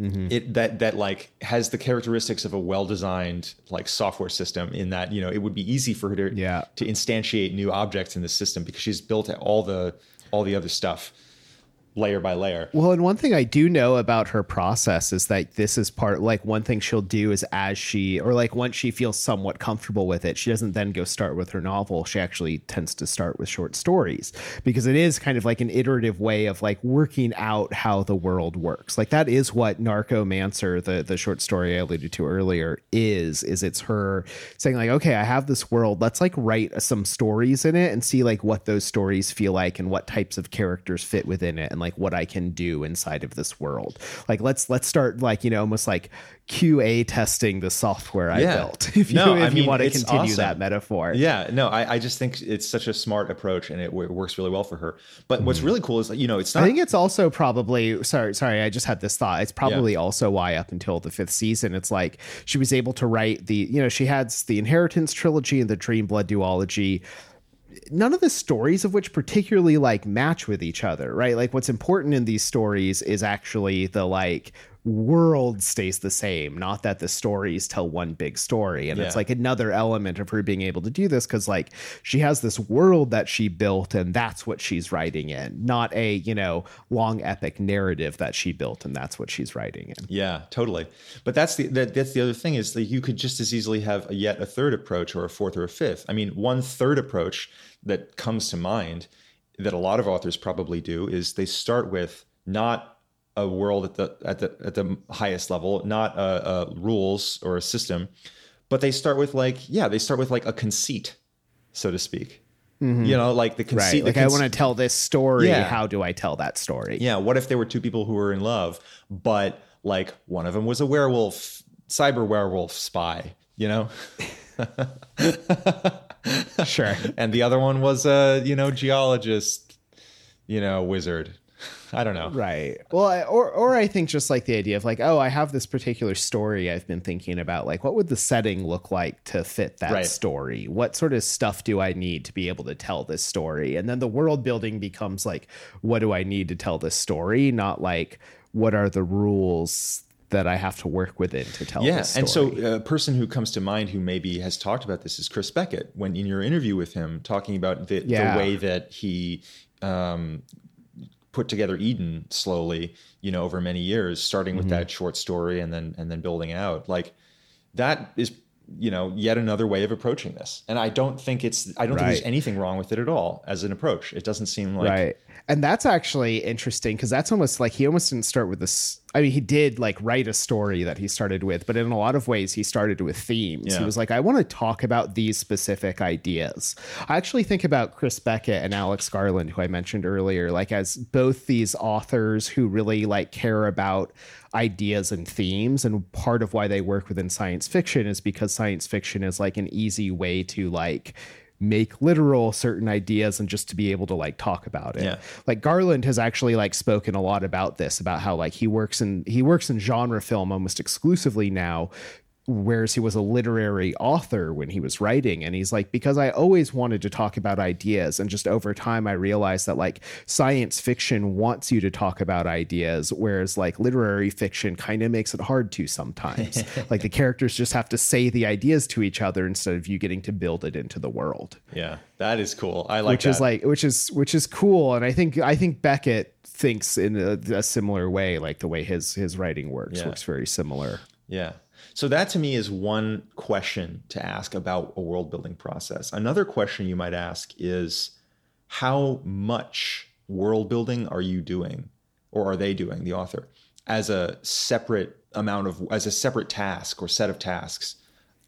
Mm-hmm. It that that like has the characteristics of a well-designed like software system in that you know it would be easy for her to yeah. to instantiate new objects in the system because she's built all the all the other stuff layer by layer. Well, and one thing I do know about her process is that this is part like one thing she'll do is as she or like once she feels somewhat comfortable with it, she doesn't then go start with her novel. She actually tends to start with short stories because it is kind of like an iterative way of like working out how the world works. Like that is what Narcomancer, the the short story I alluded to earlier, is is it's her saying like, okay, I have this world. Let's like write some stories in it and see like what those stories feel like and what types of characters fit within it and like what I can do inside of this world. Like let's let's start like you know almost like QA testing the software I built. If you no, if I mean, you want to continue awesome. that metaphor. Yeah, no, I, I just think it's such a smart approach and it, w- works really well for her. But mm. what's really cool is that you know it's not. I think it's also probably sorry sorry I just had this thought. It's probably yeah. also why up until the fifth season it's like she was able to write the you know she had the Inheritance trilogy and the Dream Blood duology none of the stories of which particularly like match with each other, right? Like what's important in these stories is actually the like world stays the same, not that the stories tell one big story. And yeah. it's like another element of her being able to do this because, like, she has this world that she built and that's what she's writing in, not a, you know, long epic narrative that she built and that's what she's writing in. Yeah, totally. But that's the that, that's the other thing is that you could just as easily have a yet a third approach or a fourth or a fifth. I mean, one third approach that comes to mind that a lot of authors probably do is they start with not a world at the at the at the highest level, not a, a rules or a system, but they start with like yeah, they start with like a conceit, so to speak. Mm-hmm. You know, like the conceit. Right. Like I want to tell this story. Yeah. How do I tell that story? Yeah. What if there were two people who were in love, but like one of them was a werewolf, cyber werewolf spy? You know. sure. And the other one was a you know geologist, you know wizard. I don't know. Right. Well, I, or or I think just like the idea of like, oh, I have this particular story I've been thinking about. Like, what would the setting look like to fit that right. story? What sort of stuff do I need to be able to tell this story? And then the world building becomes like, what do I need to tell this story? Not like, what are the rules that I have to work within to tell. Yeah, and so a person who comes to mind who maybe has talked about this is Chris Beckett. When in your interview with him, talking about the, yeah. the way that he um, put together Eden slowly, you know, over many years, starting with mm-hmm. that short story and then and then building out. Like that is you know yet another way of approaching this and i don't think it's i don't right. think there's anything wrong with it at all as an approach it doesn't seem like right and that's actually interesting because that's almost like he almost didn't start with this i mean he did like write a story that he started with but in a lot of ways he started with themes yeah. he was like i want to talk about these specific ideas i actually think about chris beckett and alex garland who i mentioned earlier like as both these authors who really like care about ideas and themes and part of why they work within science fiction is because science fiction is like an easy way to like make literal certain ideas and just to be able to like talk about it. Yeah. Like Garland has actually like spoken a lot about this about how like he works in he works in genre film almost exclusively now whereas he was a literary author when he was writing and he's like because i always wanted to talk about ideas and just over time i realized that like science fiction wants you to talk about ideas whereas like literary fiction kind of makes it hard to sometimes like the characters just have to say the ideas to each other instead of you getting to build it into the world yeah that is cool i like which that. is like which is which is cool and i think i think beckett thinks in a, a similar way like the way his his writing works Yeah. works very similar Yeah. So that to me is one question to ask about a world building process. Another question you might ask is how much world building are you doing or are they doing the author as a separate amount of as a separate task or set of tasks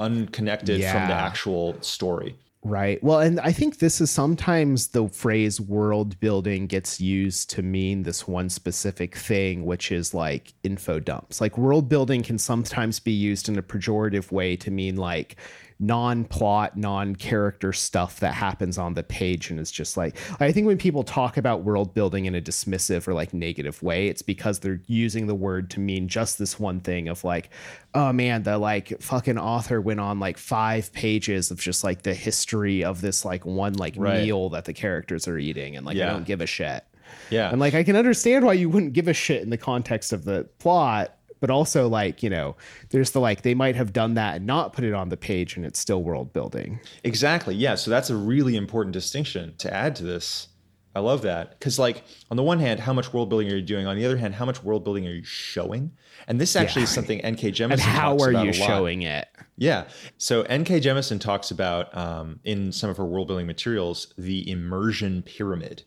unconnected from the actual story. Right. Well, and I think this is sometimes the phrase world building gets used to mean this one specific thing, which is like info dumps. Like world building can sometimes be used in a pejorative way to mean like non plot, non character stuff that happens on the page. And it's just like, I think when people talk about world building in a dismissive or like negative way, it's because they're using the word to mean just this one thing of like, oh man, the like fucking author went on like five pages of just like the history of this like one like Right. meal that the characters are eating. And like, Yeah. I don't give a shit. Yeah. And like, I can understand why you wouldn't give a shit in the context of the plot. But also, like, you know, there's the like, they might have done that and not put it on the page and it's still world building. Exactly. Yeah. So that's a really important distinction to add to this. I love that. Because, like, on the one hand, how much world building are you doing? On the other hand, how much world building are you showing? And this actually is something N.K. Jemisin And how are you showing it? Yeah. So N.K. Jemisin talks about um, in some of her world building materials the immersion pyramid.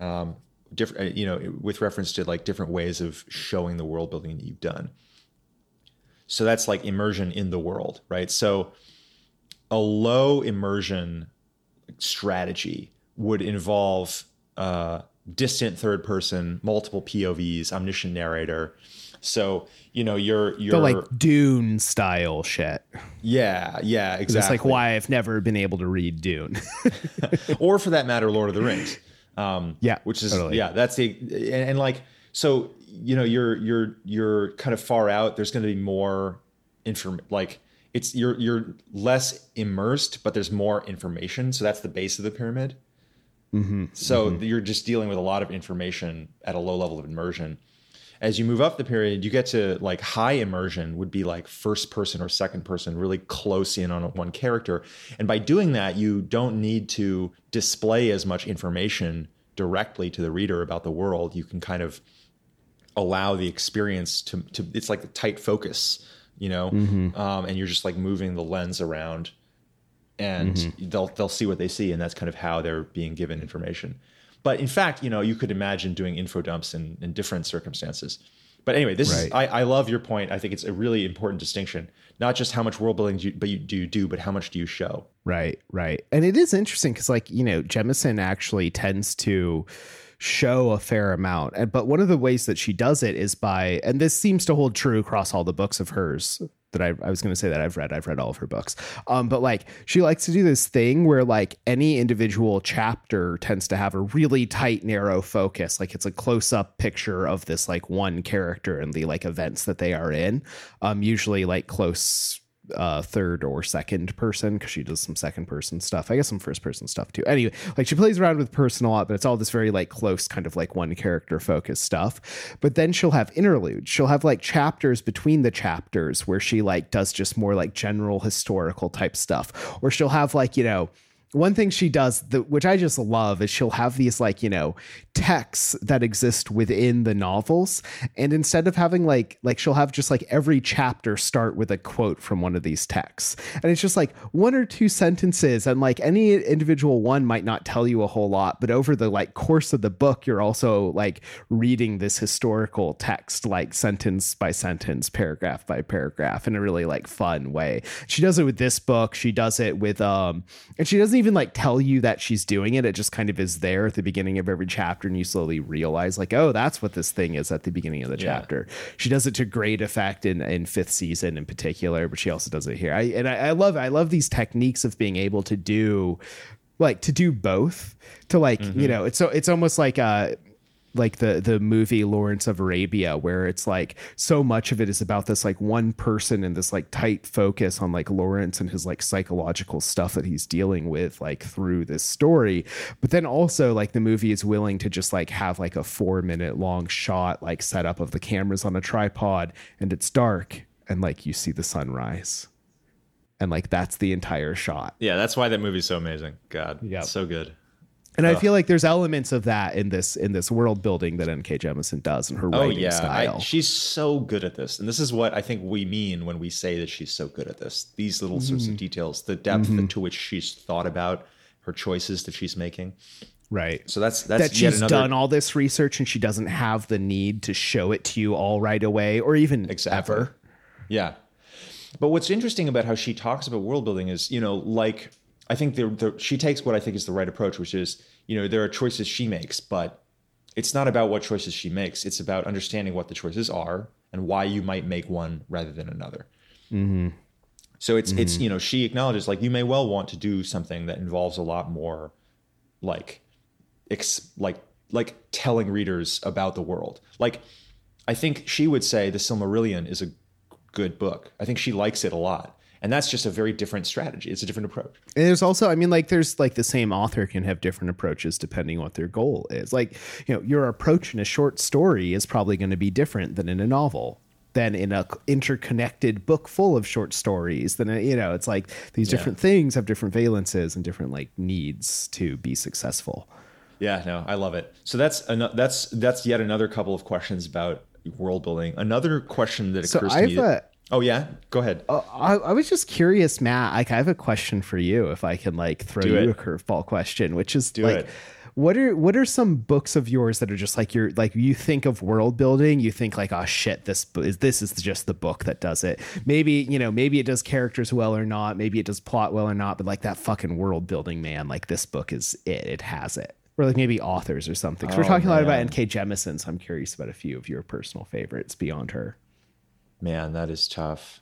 Um, different, you know, with reference to like different ways of showing the world building that you've done. So that's like immersion in the world, right? So a low immersion strategy would involve uh, distant third person, multiple POVs, omniscient narrator. So you know you're you're The like Dune style shit. yeah yeah exactly. It's like why I've never been able to read Dune. or for that matter, Lord of the Rings. Um, Yeah, which is totally. yeah, that's the and, and like so you know you're you're you're kind of far out. There's going to be more inform like it's you're you're less immersed, but there's more information. So that's the base of the pyramid. Mm-hmm. So you're just dealing with a lot of information at a low level of immersion. As you move up the pyramid, you get to like high immersion would be like first person or second person, really close in on one character. And by doing that, you don't need to display as much information directly to the reader about the world. You can kind of allow the experience to, to it's like a tight focus, you know, um, and you're just like moving the lens around and they'll they'll see what they see, and that's kind of how they're being given information. But in fact, you know, you could imagine doing info dumps in, in different circumstances. But anyway, this is I, I love your point. I think it's a really important distinction. Not just how much world building do you, but you do you do, but how much do you show? Right, right. And it is interesting because, like, you know, Jemisin actually tends to show a fair amount. And but one of the ways that she does it is by, and this seems to hold true across all the books of hers that I, I was going to say that I've read. I've read all of her books. Um, but like she likes to do this thing where like any individual chapter tends to have a really tight, narrow focus. Like it's a close up picture of this like one character and the like events that they are in. Um, usually like close uh third or second person because she does some second person stuff. I guess some first person stuff too. Anyway like she plays around with person a lot but it's all this very like close kind of like one character focused stuff. But then she'll have interludes. She'll have like chapters between the chapters where she like does just more like general historical type stuff. Or she'll have like you know one thing she does that which i just love is she'll have these like you know texts that exist within the novels. And instead of having like like she'll have just like every chapter start with a quote from one of these texts. And it's just like one or two sentences. And like any individual one might not tell you a whole lot but over the like course of the book you're also like reading this historical text like sentence by sentence paragraph by paragraph in a really like fun way. She does it with this book. She does it with um and she doesn't even like tell you that she's doing it it just kind of is there at the beginning of every chapter and you slowly realize like oh that's what this thing is at the beginning of the Yeah. chapter she does it to great effect in in fifth season in particular but she also does it here I, and I, I love I love these techniques of being able to do like to do both to like mm-hmm. you know it's so it's almost like uh like the the movie Lawrence of Arabia where it's like so much of it is about this like one person and this like tight focus on like Lawrence and his like psychological stuff that he's dealing with like through this story but then also like the movie is willing to just like have like a 4 minute long shot like setup of the cameras on a tripod and it's dark and like you see the sunrise and like that's the entire shot. Yeah, that's why that movie's so amazing. God, yeah, so good. And I feel like there's elements of that in this in this world building that N.K. Jemisin does in her oh, writing yeah. style. I, she's so good at this, and this is what I think we mean when we say that she's so good at this. These little mm-hmm. sorts of mm-hmm. details, the depth mm-hmm. to which she's thought about her choices that she's making. Right. So that's that's that she's another... done all this research and she doesn't have the need to show it to you all right away or even exactly. ever. Yeah. But what's interesting about how she talks about world building is, you know, like I think the, the, she takes what I think is the right approach, which is, you know, there are choices she makes, but it's not about what choices she makes. It's about understanding what the choices are and why you might make one rather than another. Mm-hmm. So it's mm-hmm. it's you know she acknowledges like you may well want to do something that involves a lot more, like, ex, like like telling readers about the world. Like, I think she would say the Silmarillion is a good book. I think she likes it a lot and that's just a very different strategy. It's a different approach. And there's also i mean like there's like the same author can have different approaches depending on what their goal is. Like you know your approach in a short story is probably going to be different than in a novel than in a interconnected book full of short stories then you know it's like these different yeah. things have different valences and different like needs to be successful. Yeah no i love it. So that's an, that's that's yet another couple of questions about world building. Another question that occurs so to me a, Oh yeah, go ahead. Uh, I, I, was just curious, Matt. Like, I have a question for you. If I can like throw Do you it. a curveball question, which is Do like, it. what are what are some books of yours that are just like you're like you think of world building, you think like, oh shit, this is this is just the book that does it. Maybe you know, maybe it does characters well or not, maybe it does plot well or not, but like that fucking world building, man, like this book is it. It has it. Or like maybe authors or something. Oh, we're talking man. a lot about N.K. Jemisin, so I'm curious about a few of your personal favorites beyond her. Man, that is tough.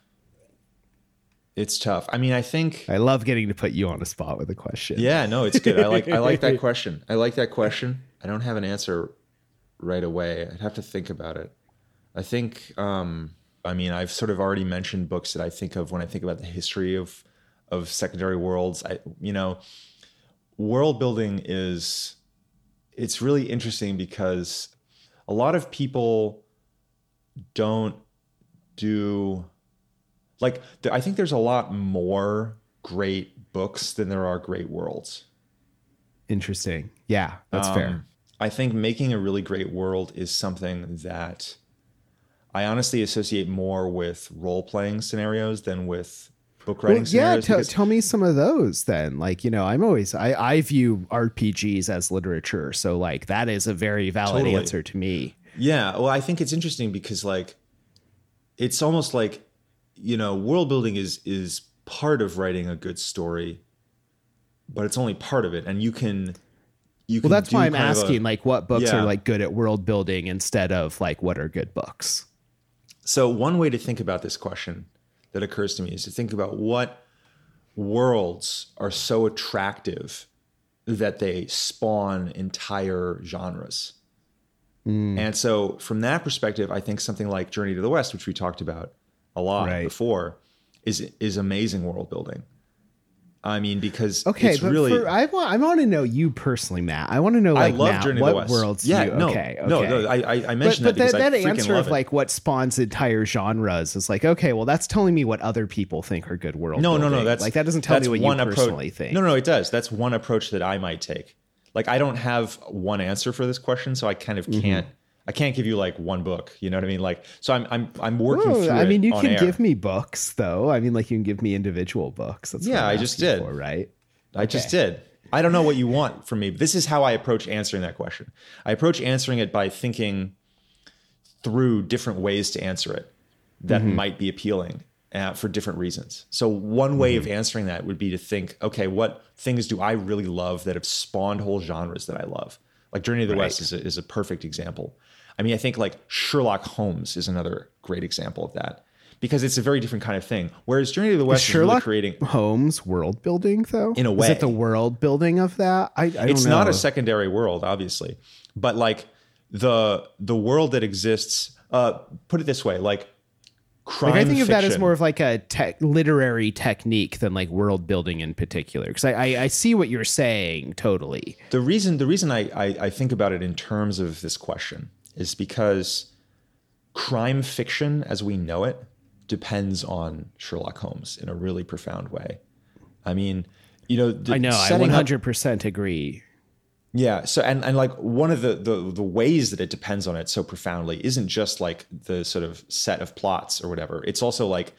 It's tough. I mean, I think I love getting to put you on a spot with a question. Yeah, no, it's good. I like I like that question. I like that question. I don't have an answer right away. I'd have to think about it. I think um I mean, I've sort of already mentioned books that I think of when I think about the history of of secondary worlds. I you know, world building is it's really interesting because a lot of people don't do like I think there's a lot more great books than there are great worlds. Interesting. Yeah, that's um, fair. I think making a really great world is something that I honestly associate more with role playing scenarios than with book writing well, yeah t- tell me some of those then like you know i'm always i i view rpgs as literature so like that is a very valid totally. answer to me yeah well i think it's interesting because like it's almost like you know world building is is part of writing a good story but it's only part of it. And you can you can well that's why i'm asking a, like what books yeah. are like good at world building instead of like what are good books? So one way to think about this question that occurs to me is to think about what worlds are so attractive that they spawn entire genres Mm. And so, from that perspective, I think something like Journey to the West, which we talked about a lot right. before, is is amazing world building. I mean, because okay, it's really. For, I want I want to know you personally, Matt. I want to know like I love Journey what to the West. worlds. Yeah, you, no, okay, okay, no, no. I I mentioned but, that, but that, that answer of it. like what spawns entire genres is like okay, well, that's telling me what other people think are good world. No, building. no, no. That's like that doesn't tell me what you personally approach. think. No, no, it does. That's one approach that I might take like I don't have one answer for this question, so I kind of mm-hmm. can't. Mm-hmm. I can't give you like one book. You know what I mean? Like, so I'm I'm I'm working Ooh, through. I mean, you can air. give me books, though. I mean, like you can give me individual books. That's yeah, I just did. For, right? I okay. just did. I don't know what you want from me. This is how I approach answering that question. I approach answering it by thinking through different ways to answer it that mm-hmm. might be appealing uh, for different reasons. So one way mm-hmm. of answering that would be to think, okay, what things do I really love that have spawned whole genres that I love? Like Journey to the right. West is a, is a perfect example. I mean, I think like Sherlock Holmes is another great example of that because it's a very different kind of thing. Whereas Journey to the West is, Sherlock really creating Holmes world building though. In a way. is it the world building of that? I, I don't it's know. not a secondary world, obviously, but like the the world that exists. Uh, put it this way, like crime. Like I think of that as more of like a tech, literary technique than like world building in particular. Because I, I I see what you're saying totally. the reason the reason I, I I think about it in terms of this question is because crime fiction as we know it depends on Sherlock Holmes in a really profound way. I mean, you know, the- I know. I 100% agree. Yeah. So and and like one of the the the ways that it depends on it so profoundly isn't just like the sort of set of plots or whatever. It's also like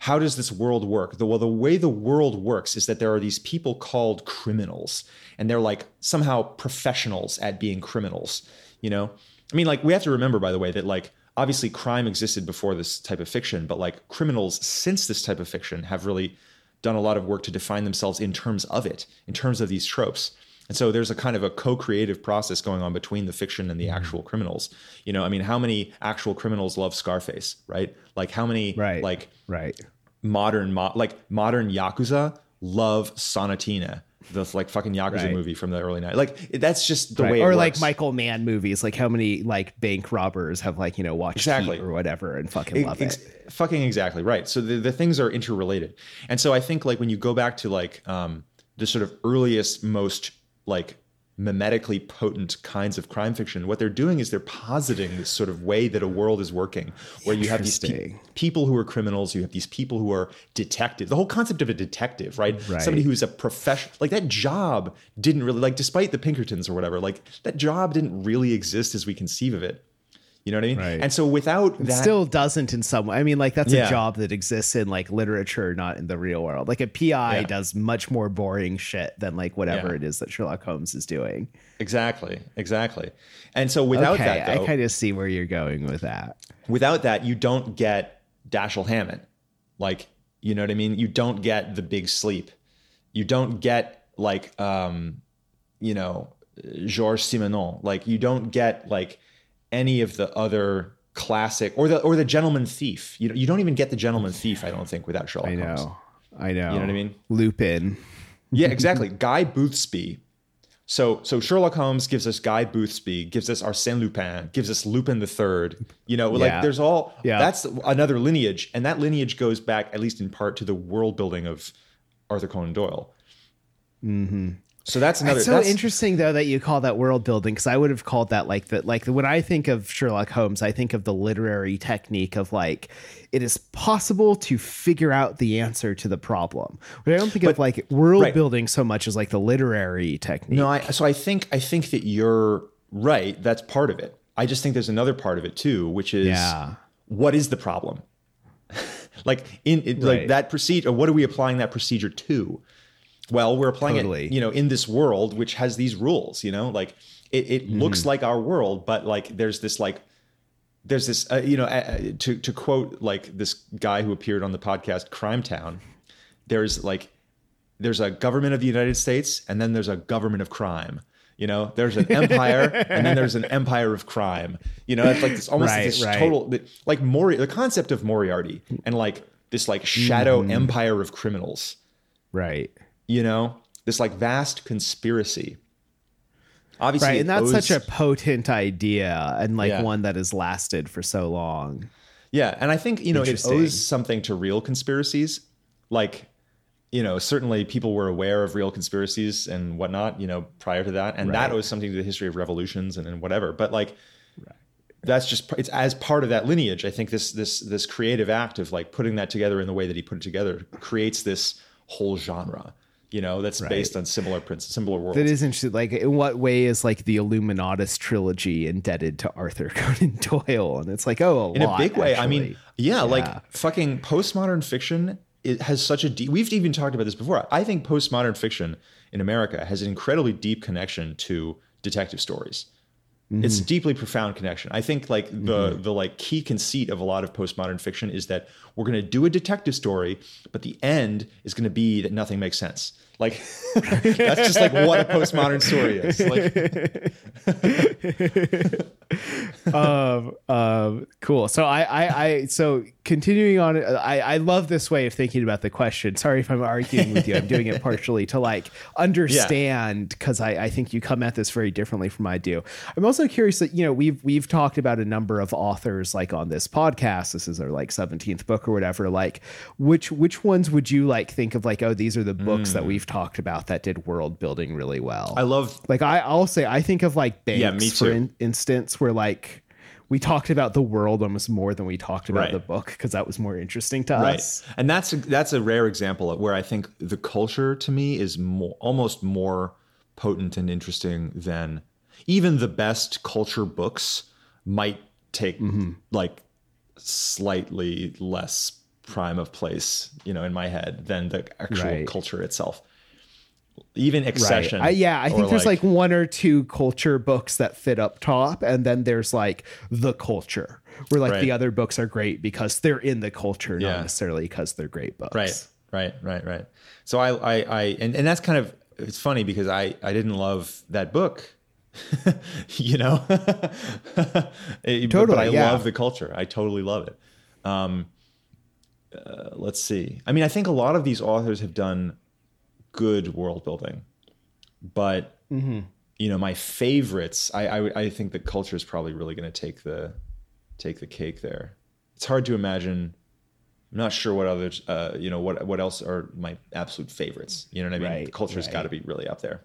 how does this world work? The well, the way the world works is that there are these people called criminals, and they're like somehow professionals at being criminals. You know, I mean, like we have to remember, by the way, that like obviously crime existed before this type of fiction, but like criminals since this type of fiction have really done a lot of work to define themselves in terms of it, in terms of these tropes. And so there's a kind of a co-creative process going on between the fiction and the actual criminals. You know, I mean, how many actual criminals love Scarface, right? Like how many Right. like Right. modern mo- like modern yakuza love Sonatina, the like fucking yakuza Right. movie from the early night. Like that's just the Right. way it or like. Michael Mann movies. Like how many like bank robbers have like you know watched Exactly. Heat or whatever and fucking love Ex- it. Fucking exactly right. So the, the things are interrelated, and so I think like when you go back to like um, the sort of earliest, most like mimetically potent kinds of crime fiction, what they're doing is they're positing this sort of way that a world is working, where you have these pe- people who are criminals, you have these people who are detectives. The whole concept of a detective, right? Right. Somebody who's a professional, like that job didn't really like, despite the Pinkertons or whatever, like that job didn't really exist as we conceive of it. You know what I mean? Right. And so without that, Still doesn't in some way. I mean, like that's Yeah. a job that exists in like literature, not in the real world. Like a PI Yeah. does much more boring shit than like whatever Yeah. it is that Sherlock Holmes is doing. Exactly, exactly. And so without okay, that, though, I kind of see where you're going with that. without that, you don't get Dashiell Hammett. Like, you know what I mean? You don't get the big sleep. You don't get like, um, you know, Georges Simenon. Like, you don't get like any of the other classic or the or the Gentleman Thief. You know, you don't even get the Gentleman Thief. I don't think without Sherlock I Holmes. know. I know. You know what I mean? Lupin. Yeah, exactly. Guy Boothby. So so Sherlock Holmes gives us Guy Boothby, gives us Arsène Lupin, gives us Lupin the Third. You know, like Yeah. there's all Yeah. that's another lineage, and that lineage goes back at least in part to the world building of Arthur Conan Doyle. Mm-hmm. So that's another. It's so that's, interesting though that you call that world building because I would have called that like that like when I think of Sherlock Holmes, I think of the literary technique of like it is possible to figure out the answer to the problem. But I don't think of like world right. building so much as like the literary technique. No, I so I think I think that you're right. That's part of it. I just think there's another part of it too, which is Yeah. what is the problem? like in it, like that procedure. What are we applying that procedure to? Well, we're applying Totally. it, you know, in this world which has these rules. You know, like it, it Mm-hmm. looks like our world, but like there's this like there's this uh, you know uh, to to quote like this guy who appeared on the podcast Crime Town. There's like there's a government of the United States and then there's a government of crime. You know, there's an empire and then there's an empire of crime. You know, it's like this almost Right, this right. total like Mori the concept of Moriarty and like this like shadow Mm-hmm. empire of criminals. right. You know, this like vast conspiracy. Obviously, Right. And that's owes- such a potent idea and like Yeah. one that has lasted for so long. Yeah, and I think you know it owes something to real conspiracies. Like, you know, certainly people were aware of real conspiracies and whatnot. You know, prior to that, and that owes something to the history of revolutions and, and whatever. But like, that's just it's as part of that lineage. I think this this this creative act of like putting that together in the way that he put it together creates this whole genre. You know, that's based on similar principles, similar worlds. That is interesting. Like, in what way is like the Illuminatus trilogy indebted to Arthur Conan Doyle? And it's like, oh, a in lot, a big way. I mean, yeah, Yeah. like fucking postmodern fiction. It has such a deep. We've even talked about this before. I think postmodern fiction in America has an incredibly deep connection to detective stories. It's Mm-hmm. a deeply profound connection. I think like the the like key conceit of a lot of postmodern fiction is that we're going to do a detective story, but the end is going to be that nothing makes sense. Like that's just like what a postmodern story is. Like um, um, cool. So I, I, I, so continuing on I, I love this way of thinking about the question sorry if i'm arguing with you i'm doing it partially to like understand because yeah. I, I think you come at this very differently from i do i'm also curious that you know we've we've talked about a number of authors like on this podcast this is our like 17th book or whatever like which which ones would you like think of like oh these are the books mm. that we've talked about that did world building really well i love like i i'll say i think of like banks yeah, me too. for in, instance where like we talked about the world almost more than we talked about right. the book because that was more interesting to right. us. And that's a, that's a rare example of where I think the culture to me is more, almost more potent and interesting than even the best culture books might take mm-hmm. like slightly less prime of place, you know, in my head than the actual right. culture itself even Excession right. I, yeah i think there's like, like, one or two culture books that fit up top and then there's like the culture where like right. the other books are great because they're in the culture yeah. not necessarily because they're great books right right right right so i i, I and, and that's kind of it's funny because i i didn't love that book you know totally, but i yeah. love the culture i totally love it um uh, let's see i mean i think a lot of these authors have done good world building. But mm-hmm. you know, my favorites, I, I I think the culture is probably really going to take the take the cake there. It's hard to imagine. I'm not sure what others, uh, you know, what what else are my absolute favorites. You know what I mean? Right, culture's right. got to be really up there.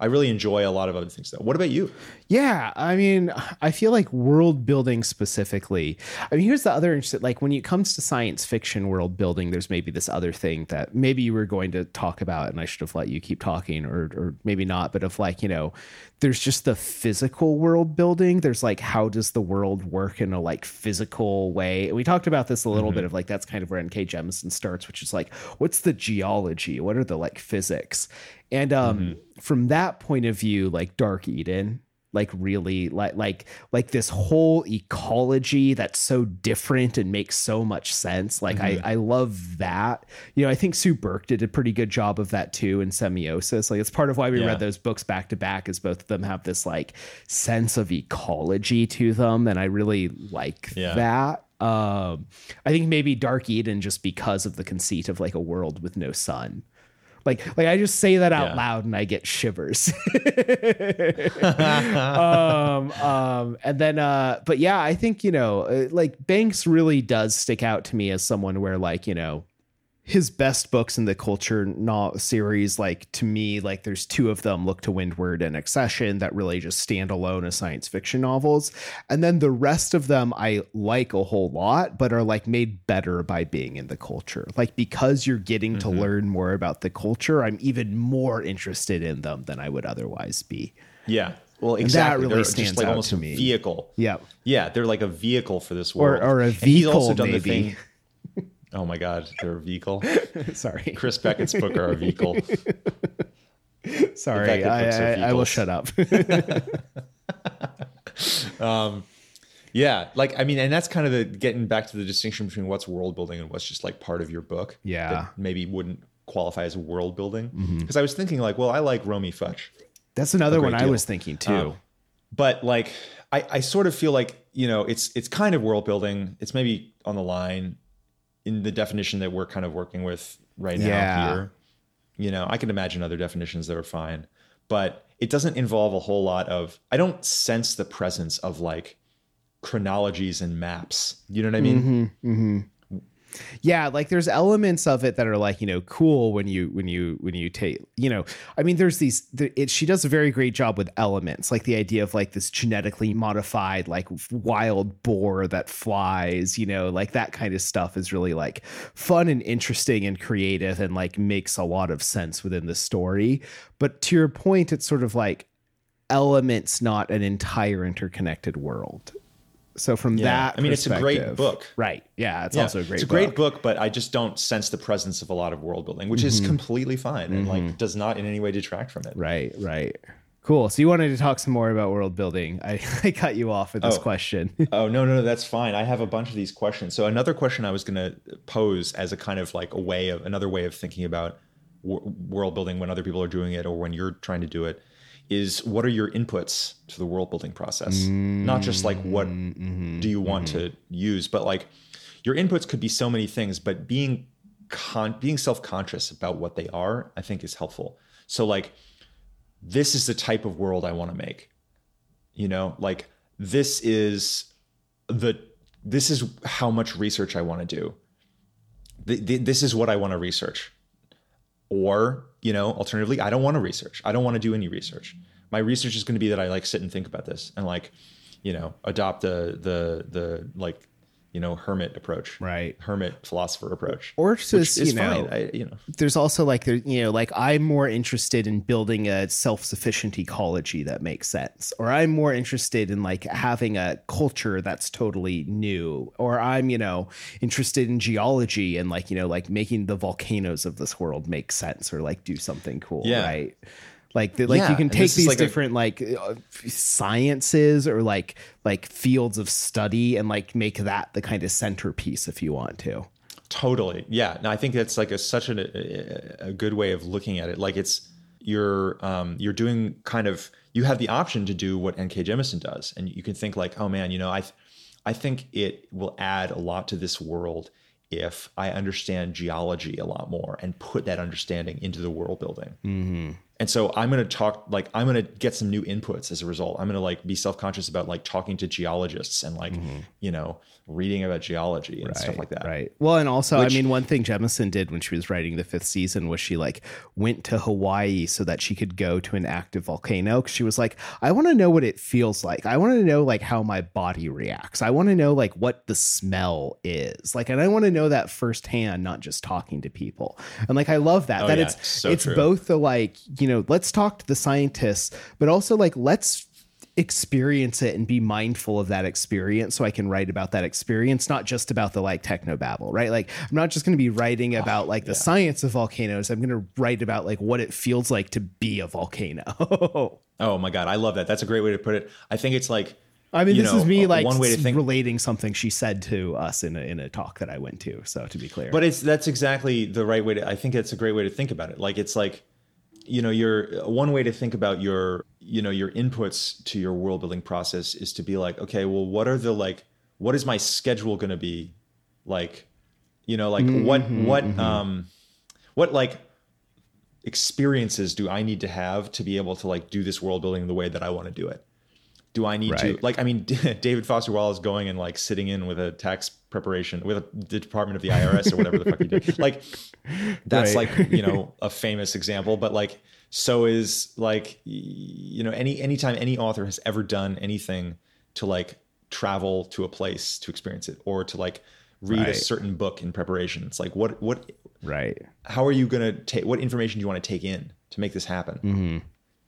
I really enjoy a lot of other things though. What about you? Yeah, I mean, I feel like world building specifically. I mean, here's the other interesting like when it comes to science fiction world building, there's maybe this other thing that maybe you were going to talk about and I should have let you keep talking or or maybe not, but of like, you know, there's just the physical world building. There's like how does the world work in a like physical way? And we talked about this a little mm-hmm. bit of like that's kind of where N.K. Jemisin starts, which is like what's the geology? What are the like physics? And um, mm-hmm. from that point of view, like Dark Eden, like really like like like this whole ecology that's so different and makes so much sense like mm-hmm. i i love that you know i think sue burke did a pretty good job of that too in semiosis like it's part of why we yeah. read those books back to back is both of them have this like sense of ecology to them and i really like yeah. that um i think maybe dark eden just because of the conceit of like a world with no sun like like I just say that out yeah. loud and I get shivers. um, um, and then uh, but yeah, I think you know, uh, like Banks really does stick out to me as someone where like you know his best books in the culture not series like to me like there's two of them look to windward and Excession that really just stand alone as science fiction novels and then the rest of them i like a whole lot but are like made better by being in the culture like because you're getting mm-hmm. to learn more about the culture i'm even more interested in them than i would otherwise be yeah well, exactly. that really they're stands like out almost to me. Vehicle. Yeah. Yeah, they're like a vehicle for this world. Or, or a vehicle, and he's also done maybe. the thing Oh my God, they're a vehicle. Sorry, Chris Beckett's book are a vehicle. Sorry, I, I, I, will shut up. um, yeah, like I mean, and that's kind of the getting back to the distinction between what's world building and what's just like part of your book. Yeah, maybe wouldn't qualify as world building because mm-hmm. I was thinking like, well, I like Romy Futch. That's another one deal. I was thinking too. Um, but like, I, I sort of feel like you know, it's it's kind of world building. It's maybe on the line in the definition that we're kind of working with right now yeah. here. You know, I can imagine other definitions that are fine, but it doesn't involve a whole lot of I don't sense the presence of like chronologies and maps. You know what I mean? Mm-hmm, mm-hmm yeah like there's elements of it that are like you know cool when you when you when you take you know i mean there's these it, she does a very great job with elements like the idea of like this genetically modified like wild boar that flies you know like that kind of stuff is really like fun and interesting and creative and like makes a lot of sense within the story. But to your point it's sort of like elements not an entire interconnected world so from yeah. that, I mean, it's a great book, right? Yeah, it's yeah. also a great. Book. It's a book. great book, but I just don't sense the presence of a lot of world building, which mm-hmm. is completely fine and mm-hmm. like does not in any way detract from it. Right, right. Cool. So you wanted to talk some more about world building. I, I cut you off with this oh. question. oh no, no, no, that's fine. I have a bunch of these questions. So another question I was going to pose as a kind of like a way of another way of thinking about w- world building when other people are doing it or when you're trying to do it is what are your inputs to the world building process? Mm-hmm. Not just like what mm-hmm. do you want mm-hmm. to use, but like your inputs could be so many things, but being con- being self-conscious about what they are, I think is helpful. So like this is the type of world I want to make. You know, like this is the this is how much research I want to do. The, the, this is what I want to research. Or, you know, alternatively, I don't want to research. I don't want to do any research. My research is going to be that I like sit and think about this and like, you know, adopt the the the like you know hermit approach right. hermit philosopher approach or just you know, I, you know. there's also like there you know like i'm more interested in building a self-sufficient ecology that makes sense or i'm more interested in like having a culture that's totally new or i'm you know interested in geology and like you know like making the volcanoes of this world make sense or like do something cool yeah. right like the, like yeah, you can take these like different a, like uh, sciences or like like fields of study and like make that the kind of centerpiece if you want to. Totally. Yeah. I think that's like a such a, a good way of looking at it. Like it's you're um, you're doing kind of you have the option to do what N.K. Jemisin does, and you can think like, oh man, you know, I I think it will add a lot to this world if I understand geology a lot more and put that understanding into the world building. Mm-hmm and so i'm going to talk like i'm going to get some new inputs as a result. I'm going to like be self-conscious about like talking to geologists and like mm-hmm. you know reading about geology and right, stuff like that. right. Well and also Which, i mean one thing jemisin did when she was writing the fifth season was she like went to hawaii so that she could go to an active volcano because she was like i want to know what it feels like. I want to know like how my body reacts. I want to know like what the smell is. Like and i want to know that firsthand not just talking to people. And like i love that. Oh, that yeah, it's so it's true. both the like you you know, let's talk to the scientists, but also like let's experience it and be mindful of that experience so I can write about that experience, not just about the like techno babble, right? Like I'm not just going to be writing oh, about like the yeah. science of volcanoes. I'm going to write about like what it feels like to be a volcano. oh my God. I love that. That's a great way to put it. I think it's like, I mean, this know, is me like one way to think relating something she said to us in a, in a talk that I went to. So to be clear, but it's, that's exactly the right way to, I think it's a great way to think about it. Like, it's like, you know your one way to think about your you know your inputs to your world building process is to be like okay well what are the like what is my schedule going to be like you know like mm-hmm, what what mm-hmm. um what like experiences do i need to have to be able to like do this world building the way that i want to do it do I need right. to like? I mean, David Foster Wallace going and like sitting in with a tax preparation with a, the Department of the IRS or whatever the fuck he did. Like, that's right. like you know a famous example. But like, so is like you know any anytime any author has ever done anything to like travel to a place to experience it or to like read right. a certain book in preparation. It's like what what right? How are you gonna take? What information do you want to take in to make this happen? Mm-hmm.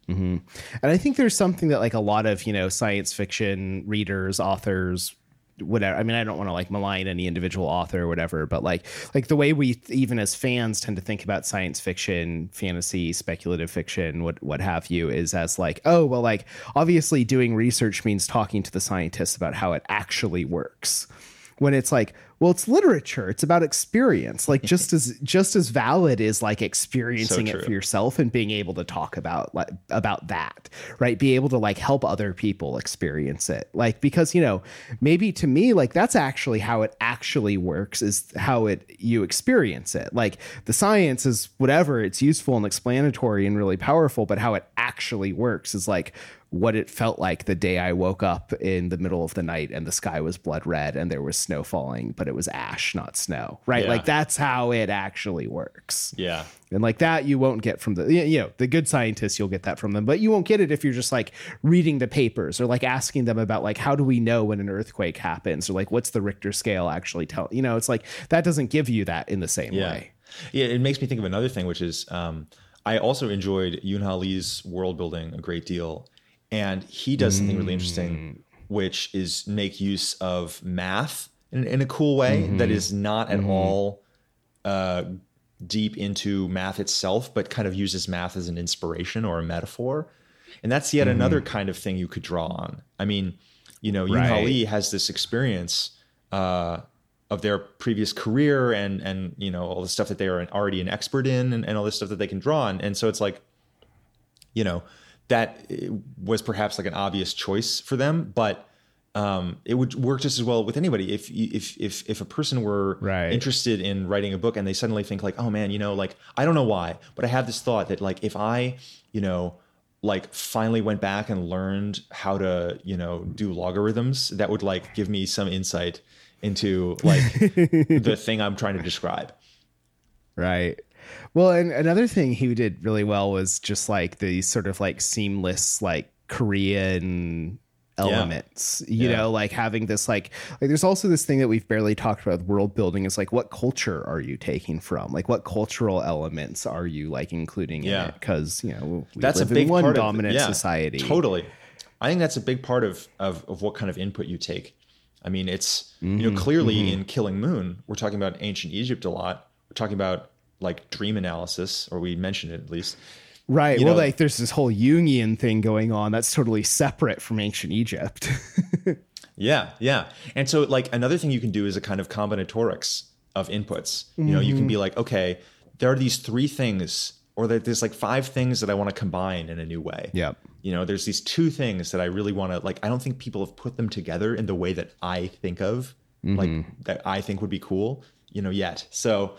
Mm-hmm. And I think there's something that like a lot of you know science fiction readers, authors, whatever. I mean, I don't want to like malign any individual author or whatever, but like like the way we even as fans tend to think about science fiction, fantasy, speculative fiction, what what have you, is as like oh well, like obviously doing research means talking to the scientists about how it actually works. When it's like well it's literature. It's about experience. Like just as just as valid is like experiencing so it for yourself and being able to talk about like about that right? Be able to like help other people experience it. Like because you know maybe to me like that's actually how it actually works is how it you experience it. Like the science is whatever. It's useful and explanatory and really powerful but how it actually works is like what it felt like the day I woke up in the middle of the night and the sky was blood red and there was snow falling, but it was ash, not snow, right? Yeah. Like that's how it actually works. Yeah. And like that, you won't get from the, you know, the good scientists, you'll get that from them, but you won't get it if you're just like reading the papers or like asking them about like, how do we know when an earthquake happens or like, what's the Richter scale actually tell, you know, it's like that doesn't give you that in the same yeah. way. Yeah. It makes me think of another thing, which is, um, I also enjoyed Yoon Ha Lee's world building a great deal and he does something really interesting, mm. which is make use of math in, in a cool way mm-hmm. that is not at mm-hmm. all uh, deep into math itself, but kind of uses math as an inspiration or a metaphor. And that's yet mm-hmm. another kind of thing you could draw on. I mean, you know, right. Yoon Lee has this experience uh, of their previous career and and you know all the stuff that they are already an expert in and, and all this stuff that they can draw on. And so it's like, you know, that was perhaps like an obvious choice for them, but um, it would work just as well with anybody. If if if if a person were right. interested in writing a book and they suddenly think like, oh man, you know, like I don't know why, but I have this thought that like if I, you know, like finally went back and learned how to, you know, do logarithms, that would like give me some insight into like the thing I'm trying to describe. Right. Well, and another thing he did really well was just like the sort of like seamless like Korean elements yeah. you yeah. know like having this like like there's also this thing that we've barely talked about world building is like what culture are you taking from like what cultural elements are you like including yeah. in it because you know that's a big one part dominant of, yeah, society totally i think that's a big part of of, of what kind of input you take i mean it's mm-hmm, you know clearly mm-hmm. in killing moon we're talking about ancient egypt a lot we're talking about like dream analysis or we mentioned it at least Right. You well, know, like there's this whole Jungian thing going on that's totally separate from ancient Egypt. yeah, yeah. And so, like, another thing you can do is a kind of combinatorics of inputs. You know, mm-hmm. you can be like, okay, there are these three things, or there's like five things that I want to combine in a new way. Yeah. You know, there's these two things that I really want to, like, I don't think people have put them together in the way that I think of, mm-hmm. like, that I think would be cool, you know, yet. So,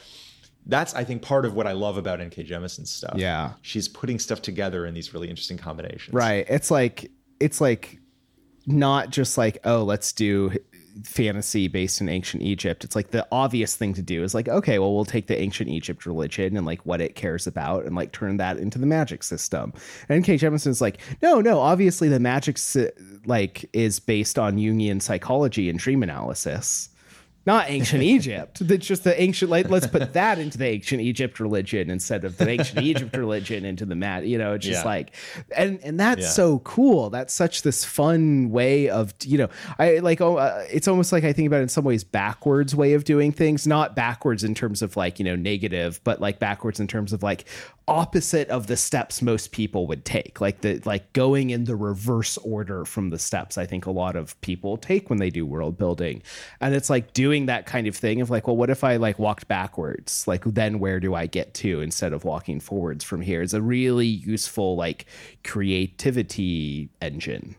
that's I think part of what I love about N.K. Jemisin's stuff. Yeah, she's putting stuff together in these really interesting combinations. Right. It's like it's like not just like oh let's do fantasy based in ancient Egypt. It's like the obvious thing to do is like okay well we'll take the ancient Egypt religion and like what it cares about and like turn that into the magic system. And N.K. Jemisin's like no no obviously the magic like is based on Jungian psychology and dream analysis not ancient Egypt. That's just the ancient. Like, let's put that into the ancient Egypt religion instead of the ancient Egypt religion into the mat. You know, it's just yeah. like, and and that's yeah. so cool. That's such this fun way of you know, I like. Oh, uh, it's almost like I think about it in some ways backwards way of doing things. Not backwards in terms of like you know negative, but like backwards in terms of like opposite of the steps most people would take like the like going in the reverse order from the steps i think a lot of people take when they do world building and it's like doing that kind of thing of like well what if i like walked backwards like then where do i get to instead of walking forwards from here is a really useful like creativity engine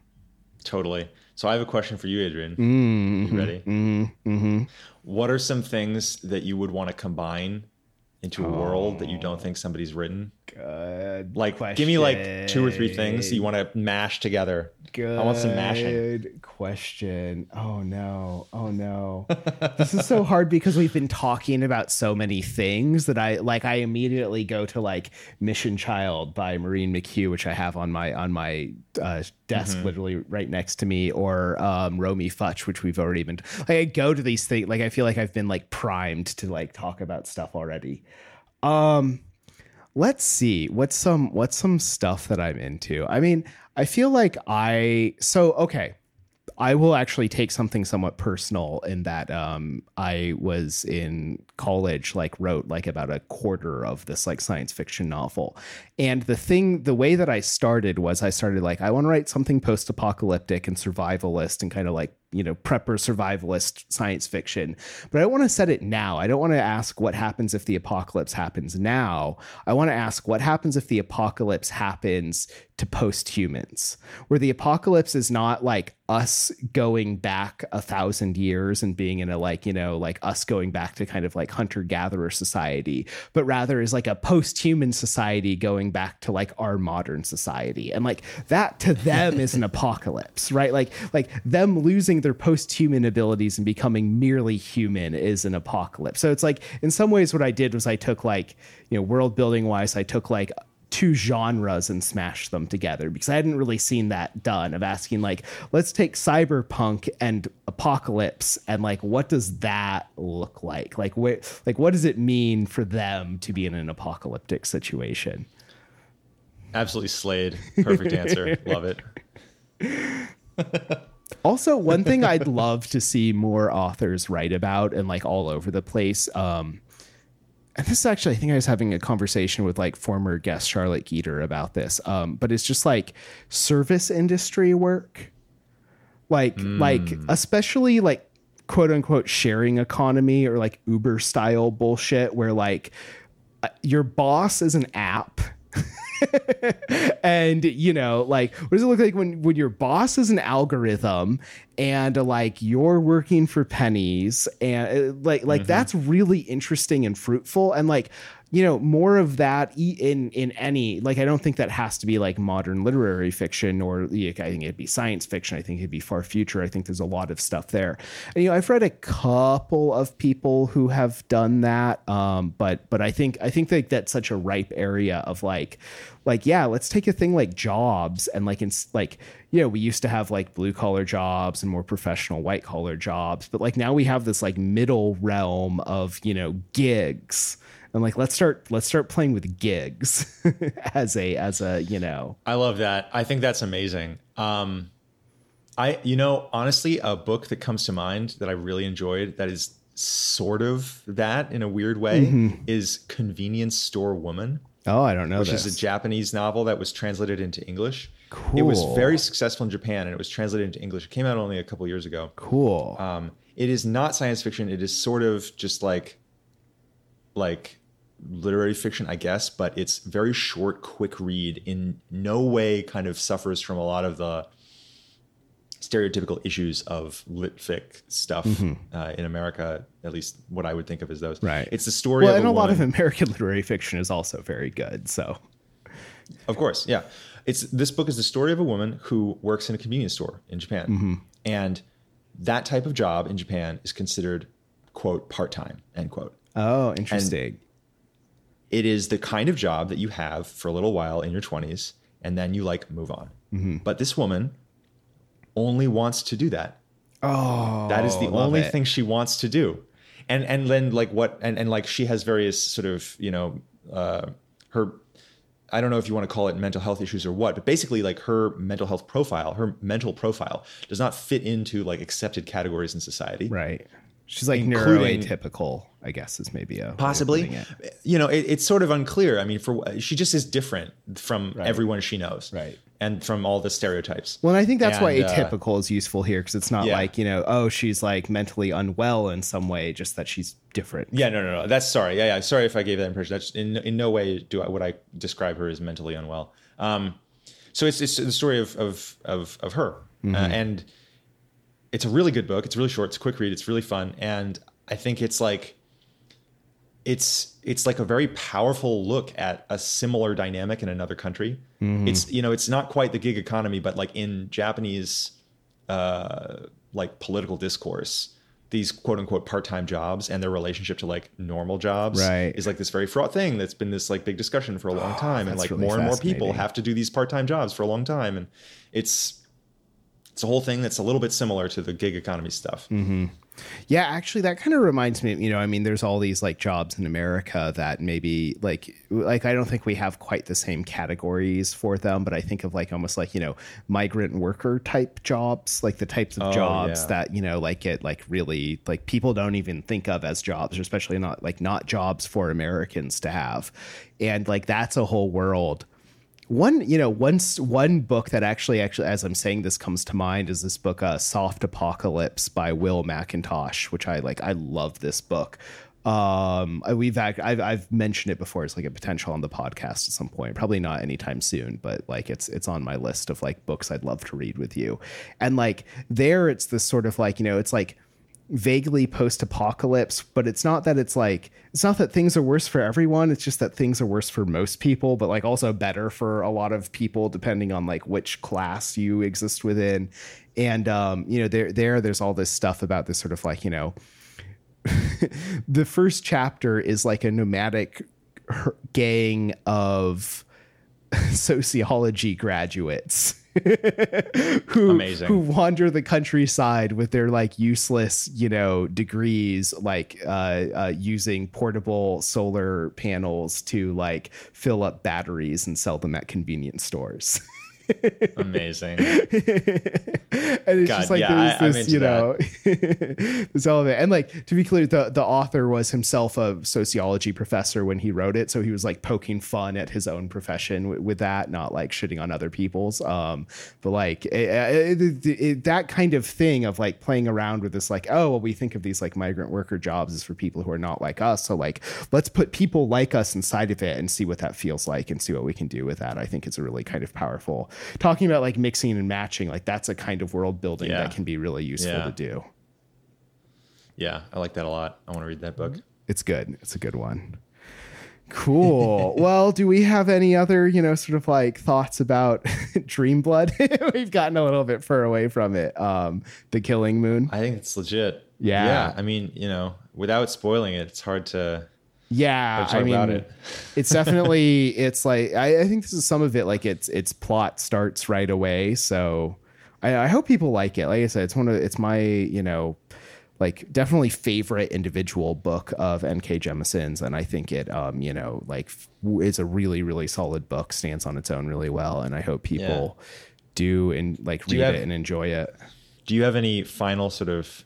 totally so i have a question for you adrian mm-hmm. you ready mm-hmm. mm-hmm. what are some things that you would want to combine into a oh, world that you don't think somebody's written? Good. Like, question. give me like two or three things you want to mash together. Good. I want some mashing. Good question. Oh no. Oh no. this is so hard because we've been talking about so many things that I like. I immediately go to like Mission Child by Maureen McHugh, which I have on my on my uh, desk, mm-hmm. literally right next to me, or um, Romy Futch, which we've already been. Like I go to these things. Like I feel like I've been like primed to like talk about stuff already. Um let's see what's some what's some stuff that i'm into? I mean i feel like i so okay. I will actually take something somewhat personal in that um i was in college like wrote like about a quarter of this like science fiction novel and the thing the way that i started was i started like i want to write something post-apocalyptic and survivalist and kind of like you know prepper survivalist science fiction. But i want to set it now. I don't want to ask what happens if the apocalypse happens now. I want to ask what happens if the apocalypse happens to post-humans where the apocalypse is not like us going back a thousand years and being in a like you know like us going back to kind of like hunter-gatherer society but rather is like a post-human society going back to like our modern society. And like that to them is an apocalypse right? Like like them losing their post-human abilities and becoming merely human is an apocalypse. So it's like in some ways what I did was I took like, you know, world building wise, I took like two genres and smashed them together because I hadn't really seen that done of asking like let's take cyberpunk and apocalypse and like what does that look like? Like what like what does it mean for them to be in an apocalyptic situation absolutely slayed perfect answer love it also, one thing I'd love to see more authors write about and like all over the place. Um, and this is actually, I think I was having a conversation with like former guest Charlotte Geter about this. Um, but it's just like service industry work, like mm. like especially like quote unquote sharing economy or like Uber style bullshit where like uh, your boss is an app. and you know, like, what does it look like when when your boss is an algorithm and like you're working for pennies and uh, like like mm-hmm. that's really interesting and fruitful and like you know more of that in in any like i don't think that has to be like modern literary fiction or like, i think it'd be science fiction. I think it'd be far future. I think there's a lot of stuff there. And, you know i've read a couple of people who have done that um, but but i think i think that that's such a ripe area of like like yeah let's take a thing like jobs and like in like you know we used to have like blue collar jobs and more professional white collar jobs but like now we have this like middle realm of you know gigs I'm like, let's start let's start playing with gigs as a as a you know. I love that. I think that's amazing. Um, I you know honestly, a book that comes to mind that I really enjoyed that is sort of that in a weird way mm-hmm. is Convenience Store Woman. Oh, I don't know. Which this. is a Japanese novel that was translated into English. Cool. It was very successful in Japan and it was translated into English. It came out only a couple years ago. Cool. Um, it is not science fiction. It is sort of just like like literary fiction, I guess, but it's very short, quick read. In no way kind of suffers from a lot of the stereotypical issues of lit fic stuff mm-hmm. uh, in America, at least what I would think of as those. Right. It's the story. Well, and a, a lot of American literary fiction is also very good. So, of course, yeah. It's this book is the story of a woman who works in a convenience store in Japan, mm-hmm. and that type of job in Japan is considered quote part time end quote. Oh, interesting. And it is the kind of job that you have for a little while in your 20s and then you like move on. Mm-hmm. But this woman only wants to do that. Oh, that is the only it. thing she wants to do. And and then like what and and like she has various sort of, you know, uh her I don't know if you want to call it mental health issues or what, but basically like her mental health profile, her mental profile does not fit into like accepted categories in society. Right. She's like neuroatypical, I guess is maybe a possibly. You know, it, it's sort of unclear. I mean, for she just is different from right. everyone she knows, right? And from all the stereotypes. Well, I think that's and, why uh, atypical uh, is useful here because it's not yeah. like you know, oh, she's like mentally unwell in some way, just that she's different. Yeah, no, no, no. That's sorry. Yeah, yeah. Sorry if I gave that impression. That's in in no way do I would I describe her as mentally unwell. Um, so it's it's the story of of of of her mm-hmm. uh, and it's a really good book. It's really short. It's a quick read. It's really fun, and I think it's like it's it's like a very powerful look at a similar dynamic in another country. Mm-hmm. It's you know it's not quite the gig economy, but like in Japanese uh, like political discourse, these quote unquote part time jobs and their relationship to like normal jobs right. is like this very fraught thing that's been this like big discussion for a long oh, time, and like really more and more people have to do these part time jobs for a long time, and it's it's a whole thing that's a little bit similar to the gig economy stuff. Mm-hmm. Yeah, actually, that kind of reminds me. You know, I mean, there's all these like jobs in America that maybe like like I don't think we have quite the same categories for them, but I think of like almost like you know migrant worker type jobs, like the types of oh, jobs yeah. that you know like get like really like people don't even think of as jobs, especially not like not jobs for Americans to have, and like that's a whole world one you know one one book that actually actually as i'm saying this comes to mind is this book uh, soft apocalypse by will mcintosh which i like i love this book. Um we've act, I've, I've mentioned it before it's like a potential on the podcast at some point probably not anytime soon but like it's it's on my list of like books i'd love to read with you. And like there it's this sort of like you know it's like vaguely post-apocalypse but it's not that it's like it's not that things are worse for everyone it's just that things are worse for most people but like also better for a lot of people depending on like which class you exist within. And um you know there there there's all this stuff about this sort of like you know the first chapter is like a nomadic gang of sociology graduates who Amazing. who wander the countryside with their like useless you know degrees like uh, uh, using portable solar panels to like fill up batteries and sell them at convenience stores Amazing. and it's God, just like yeah, there's this, you know, this element. And like to be clear, the the author was himself a sociology professor when he wrote it, so he was like poking fun at his own profession with, with that, not like shitting on other people's. Um, but like it, it, it, that kind of thing of like playing around with this, like, oh, well, we think of these like migrant worker jobs as for people who are not like us, so like let's put people like us inside of it and see what that feels like and see what we can do with that. I think it's a really kind of powerful talking about like mixing and matching. Like that's a kind of world building yeah. that can be really useful yeah. to do. Yeah, I like that a lot. I want to read that book. It's good. It's a good one. Cool. well, do we have any other, you know, sort of like thoughts about Dreamblood? We've gotten a little bit far away from it. Um, the Killing Moon. I think it's legit. Yeah. Yeah. I mean, you know, without spoiling it, it's hard to yeah, I mean, it. it's definitely it's like I, I, think this is some of it. Like its its plot starts right away, so I, I, hope people like it. Like I said, it's one of it's my you know like definitely favorite individual book of N.K. Jemisin's, and I think it um you know like is a really really solid book, stands on its own really well, and I hope people yeah. do and like read have, it and enjoy it. Do you have any final sort of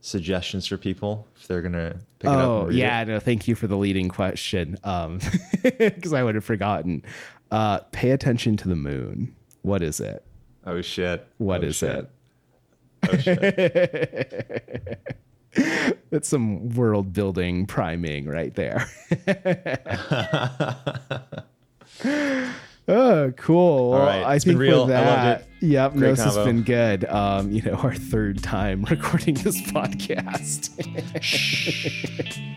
suggestions for people if they're gonna pick oh, it up? yeah, no, thank you for the leading question. Um, because I would have forgotten. Uh, pay attention to the moon. What is it? Oh shit! What oh, is shit. it? Oh, That's some world building priming right there. Oh, cool. All right. I think real. that, I loved it. Yep, Great this has been good. Um, you know, our third time recording this podcast.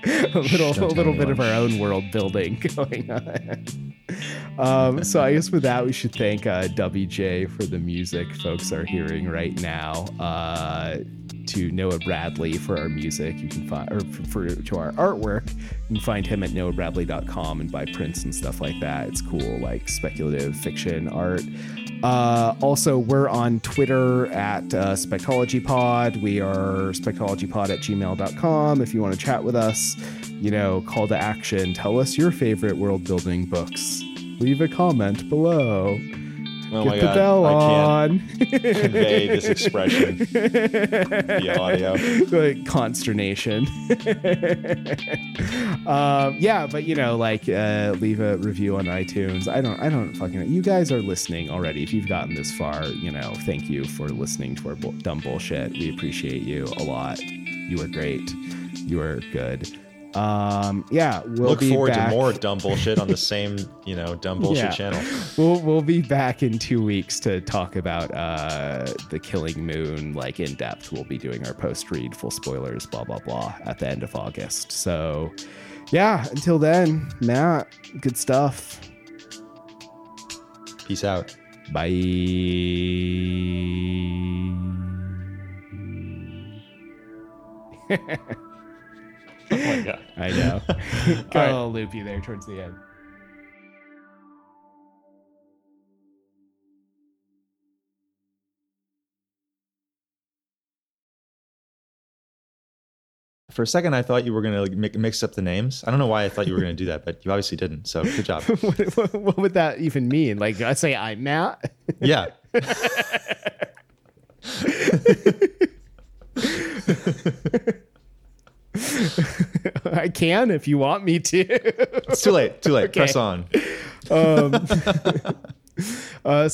a little, Don't a little bit of our own world building going on. Um, so I guess with that, we should thank uh, Dubby J for the music folks are hearing right now. Uh, to Noah Bradley for our music. You can find, or for, for, to our artwork, you can find him at noahbradley.com and buy prints and stuff like that. It's cool, like speculative fiction art. Uh, also, we're on Twitter at uh, SpectologyPod. We are SpectologyPod at gmail.com. If you want to chat with us, you know, call to action. Tell us your favorite world building books. Leave a comment below. Oh Get my the god! Bell I can't convey this expression the audio. Like consternation. um, yeah, but you know, like uh, leave a review on iTunes. I don't. I don't fucking. You guys are listening already. If you've gotten this far, you know, thank you for listening to our bu- dumb bullshit. We appreciate you a lot. You are great. You are good. Um, yeah, we'll look forward back. to more dumb bullshit on the same, you know, dumb bullshit yeah. channel. We'll we'll be back in two weeks to talk about uh the Killing Moon, like in depth. We'll be doing our post read, full spoilers, blah blah blah, at the end of August. So, yeah, until then, Matt, good stuff. Peace out. Bye. oh my god. I know. Got right. a little loopy there towards the end. For a second, I thought you were going to mix up the names. I don't know why I thought you were going to do that, but you obviously didn't. So good job. what, what, would that even mean? Like, I say I'm Matt? Yeah. I can if you want me to. it's too late. Too late. Okay. Press on. Um, uh,